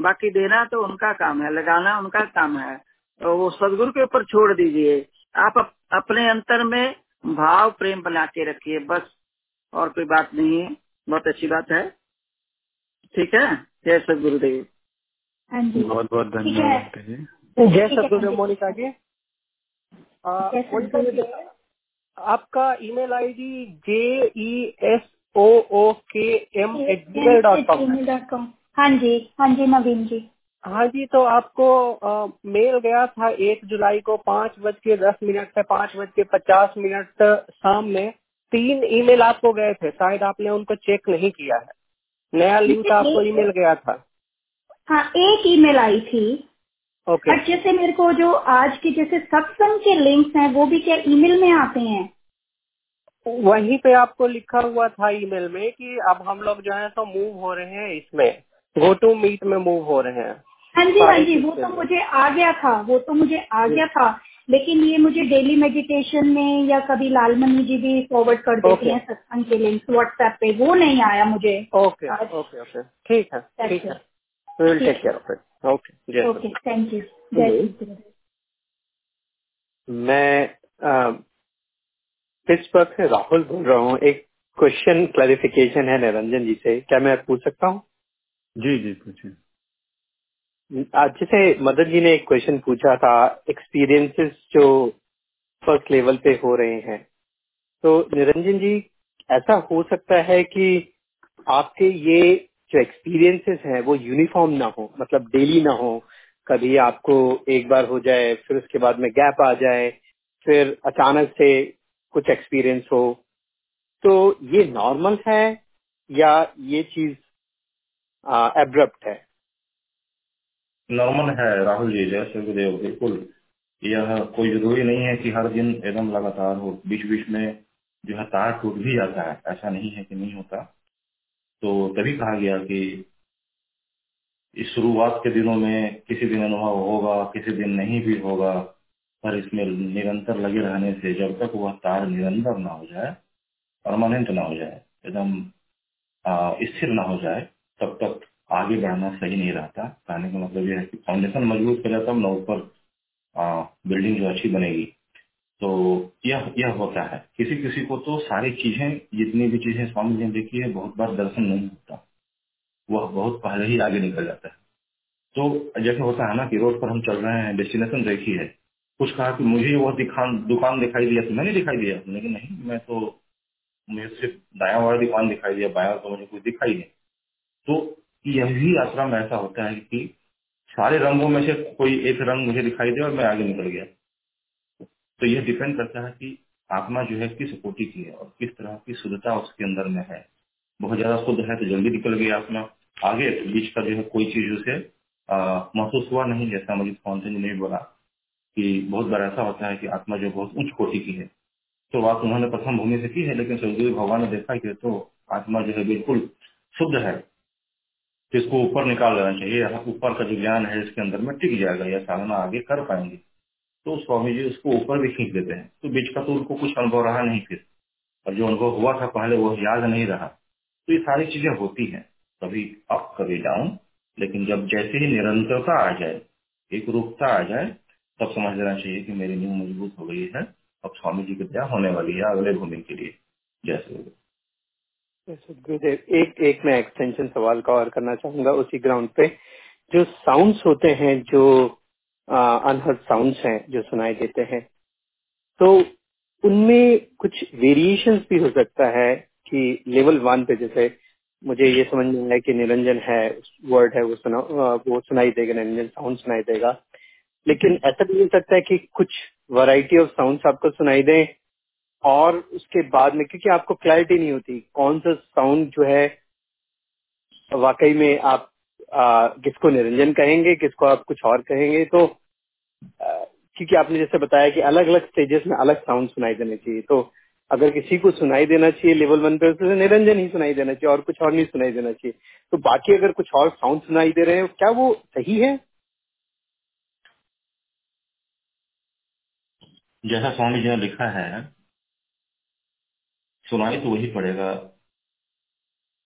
बाकी देना तो उनका काम है लगाना उनका काम है। तो वो सदगुरु के ऊपर छोड़ दीजिए। आप अप, अपने अंतर में भाव प्रेम बना के रखिए बस। और कोई बात नहीं है बहुत अच्छी बात है। ठीक है? जय सत गुरुदेव हाँ जी। बहुत बहुत धन्यवाद जय जय सतगुरुदेव मोनिका जी। आपका email ID J E S O O K M at Gmail dot com हाँ जी हाँ जी नवीन जी। हाँ जी तो आपको आ, मेल गया था एक जुलाई को पाँच बज के दस मिनट से पाँच बज के पचास मिनट शाम में। तीन ईमेल आपको गए थे शायद आपने उनको चेक नहीं किया है। नया लिंक आपको ईमेल गया था। हाँ एक ईमेल आई थी। ओके और जैसे मेरे को जो आज के जैसे सत्संग के लिंक्स हैं वो भी क्या ईमेल में आते हैं? वहीं पे आपको लिखा हुआ था ईमेल में कि अब हम लोग जो है तो मूव हो रहे हैं इसमें। गो टू मीट में मूव हो रहे हैं। हाँ जी हाँ जी वो तो मुझे आ गया था वो तो मुझे आ गया था। लेकिन ये मुझे डेली मेडिटेशन में या कभी लालमनी जी भी फॉरवर्ड कर देती Okay. हैं सत्संग के लिंक व्हाट्सएप पे वो नहीं आया मुझे। ओके ओके ओके ठीक है ठीक है. it. Will take care of it okay okay thank you. मैं पिट्सबर्ग से राहुल बोल रहा हूँ. एक क्वेश्चन क्लैरिफिकेशन है निरंजन जी से. क्या मैं पूछ सकता हूँ? जी जी पूछिए। आज जैसे मदन जी ने एक क्वेश्चन पूछा था एक्सपीरियंसेस जो फ़र्स्ट लेवल पे हो रहे हैं। तो निरंजन जी, ऐसा हो सकता है कि आपके ये जो एक्सपीरियंसेस हैं, वो यूनिफॉर्म ना हो मतलब डेली ना हो। कभी आपको एक बार हो जाए, फिर उसके बाद में गैप आ जाए, फिर अचानक से कुछ एक्सपीरियंस हो। तो ये नॉर्मल है या ये चीज़ एब्रप्ट है? नॉर्मल है, राहुल जी, जय श्री गुरुदेव, बिल्कुल। यह कोई ज़रूरी नहीं है कि हर दिन एकदम लगातार हो बीच बीच में जो है तार टूट भी जाता है। ऐसा नहीं है कि नहीं होता। तो तभी कहा गया कि इस शुरुआत के दिनों में किसी दिन अनुभव होगा, किसी दिन नहीं भी होगा, पर इसमें निरंतर लगे रहने से जब तक वह तार निरंतर ना हो जाए परमानेंट ना हो जाए, एकदम स्थिर ना हो जाए, तब तक आगे बढ़ना सही नहीं रहता। कहने का मतलब यह है कि फाउंडेशन मज़बूत जाता तब ना ऊपर बिल्डिंग जो अच्छी बनेगी। तो यह यह होता है। किसी किसी को तो सारी चीज़ें, जितनी भी चीज़ें स्वामी जी ने देखी है, बहुत बार दर्शन नहीं होता। वह बहुत पहले ही आगे निकल जाता है। तो जैसे होता है ना कि रोड पर हम चल रहे हैं डेस्टिनेशन देखी है। कुछ कहा कि मुझे वह दिखान, दुकान दिखाई दिया तो मैंने दिखाई दिया। लेकिन नहीं, मैं तो मुझे सिर्फ़ दाया वाला दुकान दिखाई दिया, बाया तो मुझे कुछ दिखाई नहीं। तो यह भी यात्रा में ऐसा होता है कि सारे रंगों में से कोई एक रंग मुझे दिखाई दे और मैं आगे निकल गया। तो यह डिपेंड करता है कि आत्मा जो है किस कोटि की है और किस तरह की शुद्धता उसके अंदर में है। बहुत ज़्यादा शुद्ध है तो जल्दी निकल गई आत्मा। आगे बीच का जो है कोई चीज़ उसे महसूस हुआ नहीं, जैसा मुझे फाउंटेन जी ने बोला कि बहुत बार ऐसा होता है कि आत्मा जो बहुत उच्च कोटि की है। तो बात उन्होंने प्रथम भूमि से की है, लेकिन सदगुरु भगवान ने देखा कि तो आत्मा जो है बिल्कुल शुद्ध है। तो इसको ऊपर निकाल लेना चाहिए। ऊपर का जो ज्ञान है इसके अंदर में टिक जाएगा या साधना आगे कर पाएँगे। तो स्वामी जी उसको ऊपर भी खींच देते हैं। तो बीच का तो उनको कुछ अनुभव रहा नहीं फिर। और जो अनुभव हुआ था पहले वो याद नहीं रहा। तो ये सारी चीज़ें होती हैं। कभी अप, कभी डाउन। लेकिन जब जैसे ही निरंतरता आ जाए, एक रूपता आ जाए, तब समझ लेना चाहिए कि मेरी नींव मज़बूत हो गई है। अब स्वामी जी की दया होने वाली है अगले भूमि के लिए। जैसे गुरुदेव एक एक मैं एक्सटेंशन सवाल का और करना चाहूँगा उसी ग्राउंड पे। जो साउंड्स होते हैं, जो अनहर्ड साउंड्स हैं, जो सुनाई देते हैं तो उनमें कुछ वेरिएशन भी हो सकता है कि लेवल वन पे जैसे मुझे ये समझ में आया कि निरंजन है वर्ड है, वो सुना वो सुनाई देगा, निरंजन साउंड सुनाई देगा। लेकिन ऐसा भी हो सकता है कि कुछ वैरायटी ऑफ़ साउंड्स आपको सुनाई दें और उसके बाद में, क्योंकि आपको क्लैरिटी नहीं होती, कौन सा साउंड जो है, वाकई में आप किसको निरंजन कहेंगे, किसको आप कुछ और कहेंगे तो क्योंकि आपने जैसे बताया कि अलग अलग स्टेजेस में अलग साउंड सुनाई देने चाहिए तो अगर किसी को सुनाई देना चाहिए लेवल वन पे तो निरंजन ही सुनाई देना चाहिए और कुछ और नहीं सुनाई देना चाहिए। तो बाकी अगर कुछ और साउंड सुनाई दे रहे हैं, क्या वो सही है? जैसा स्वामी जी ने लिखा है सुनाई तो वही पड़ेगा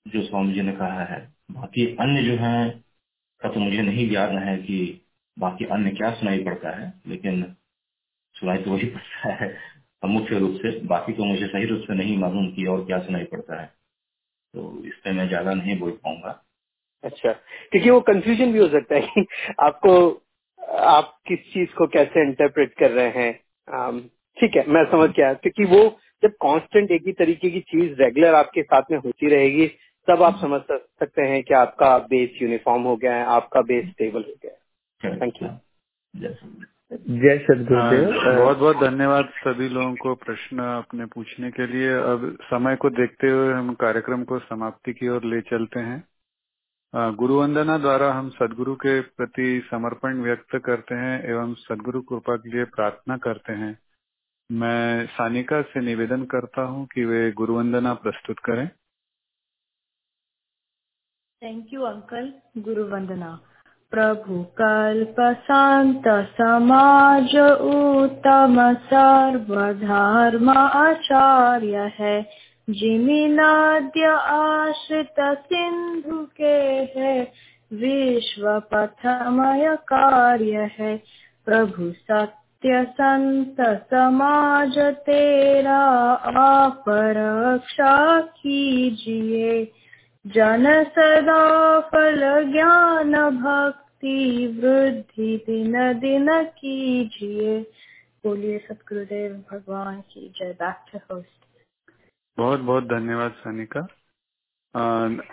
जो स्वामी जी ने कहा है। बाकी अन्य जो है तो मुझे नहीं ज्ञान है कि बाकी अन्य क्या सुनाई पड़ता है, लेकिन सुनाई तो वही पड़ता है। मुख्य रूप से, बाकी तो मुझे सही रूप से नहीं मालूम कि और क्या सुनाई पड़ता है। तो इस पर मैं ज़्यादा नहीं बोल पाऊँगा। अच्छा क्योंकि वो कंफ्यूजन भी हो सकता है आपको, आप किस चीज़ को कैसे इंटरप्रेट कर रहे हैं। ठीक है, मैं समझ गया। क्योंकि वो जब कांस्टेंट एक ही तरीके की चीज़ रेगुलर आपके साथ में होती रहेगी तब आप समझ सकते हैं कि आपका बेस यूनिफॉर्म हो गया है आपका बेस स्टेबल हो गया है। थैंक यू जय सदगुरुदेव बहुत बहुत धन्यवाद सभी लोगों को प्रश्न अपने पूछने के लिए। अब समय को देखते हुए हम कार्यक्रम को समाप्ति की ओर ले चलते हैं। गुरु वंदना द्वारा हम सदगुरु के प्रति समर्पण व्यक्त करते हैं एवं सदगुरु कृपा के लिए प्रार्थना करते हैं। मैं सानिका से निवेदन करता हूँ कि वे गुरुवंदना प्रस्तुत करें। थैंक यू अंकल गुरुवंदना। प्रभु कल्प शांत समाज उत्तम सर्वधर्म आचार्य है। जिमि नद्य आश्रित सिंधु के है। विश्व पथमय कार्य है। प्रभु सत्य संत समाज तेरा आप रक्षा कीजिए जन सदा फल ज्ञान भक्ति वृद्धि दिन दिन कीजिए बोलिए सतगुरुदेव भगवान की जय। बैक होस्ट बहुत बहुत धन्यवाद सनिका।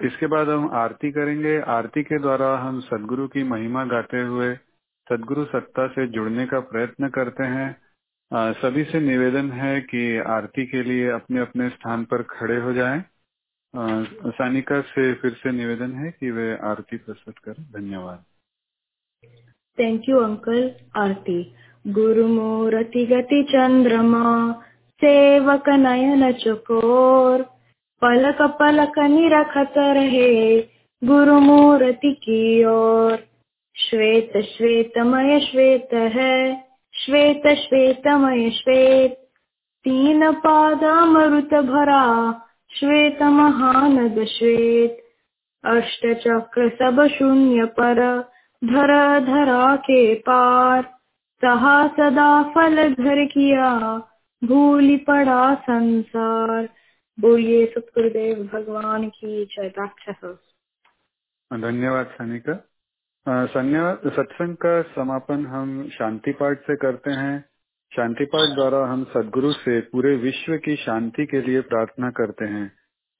इसके बाद हम आरती करेंगे। आरती के द्वारा हम सदगुरु की महिमा गाते हुए सदगुरु सत्ता से जुड़ने का प्रयत्न करते हैं। आ, सभी से निवेदन है कि आरती के लिए अपने अपने स्थान पर खड़े हो जाएँ। सानिका से फिर से निवेदन है कि वे आरती प्रस्तुत करें। धन्यवाद। थैंक यू अंकल आरती गुरु मूर्ति गति चंद्रमा सेवक नयन चकोर। पलक पलक निरखत रहे गुरु मूर्ति की ओर। श्वेत श्वेतमय श्वेत है। श्वेत श्वेतमय श्वेत। तीन पादामृत भरा। श्वेत महानद श्वेत। अष्ट चक्र सब शून्य पर। धर धरा के पार। सहा सदा फल धर किया। भूली पड़ा संसार। बोलिए सतगुरुदेव, भगवान की जय धन्यवाद, सनिका। धन्यवाद सत्संग का समापन हम शांति पाठ से करते हैं। शांति पाठ द्वारा हम सदगुरु से पूरे विश्व की शांति के लिए प्रार्थना करते हैं।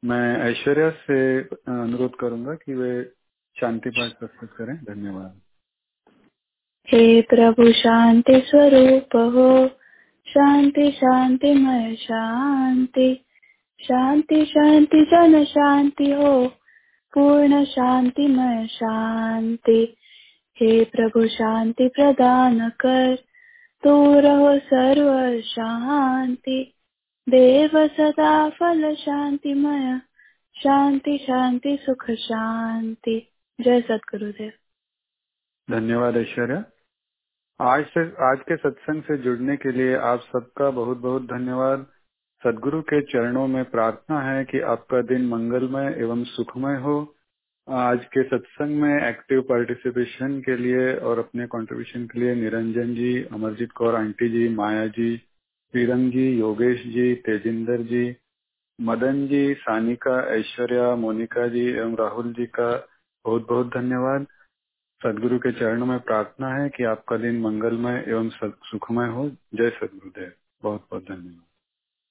मैं ऐश्वर्या से अनुरोध करूँगा कि वे शांति पाठ प्रस्तुत करें। धन्यवाद। हे प्रभु, शांति स्वरूप हो। शांति, शांतिमय शांति। शांति शांति, जन शांति हो। पूर्ण शांतिमय शांति। हे प्रभु शांति प्रदान कर। तू रहो सर्व शांति। देव सदा फल शांतिमय। शांति शांति, सुख, शांति। जय सतगुरुदेव धन्यवाद ऐश्वर्या। आज से, आज के सत्संग से जुड़ने के लिए आप सबका बहुत बहुत धन्यवाद। सदगुरु के चरणों में प्रार्थना है कि आपका दिन मंगलमय एवं सुखमय हो। आज के सत्संग में एक्टिव पार्टिसिपेशन के लिए और अपने कंट्रीब्यूशन के लिए निरंजन जी, अमरजीत कौर, आंटी जी, माया जी श्रीरंग जी, योगेश जी, तेजिंदर जी, मदन जी, सानिका, ऐश्वर्या, मोनिका जी एवं राहुल जी का बहुत बहुत धन्यवाद। सदगुरु के चरणों में प्रार्थना है कि आपका दिन मंगलमय एवं सुखमय हो। जय सदगुरुदेव। बहुत बहुत धन्यवाद।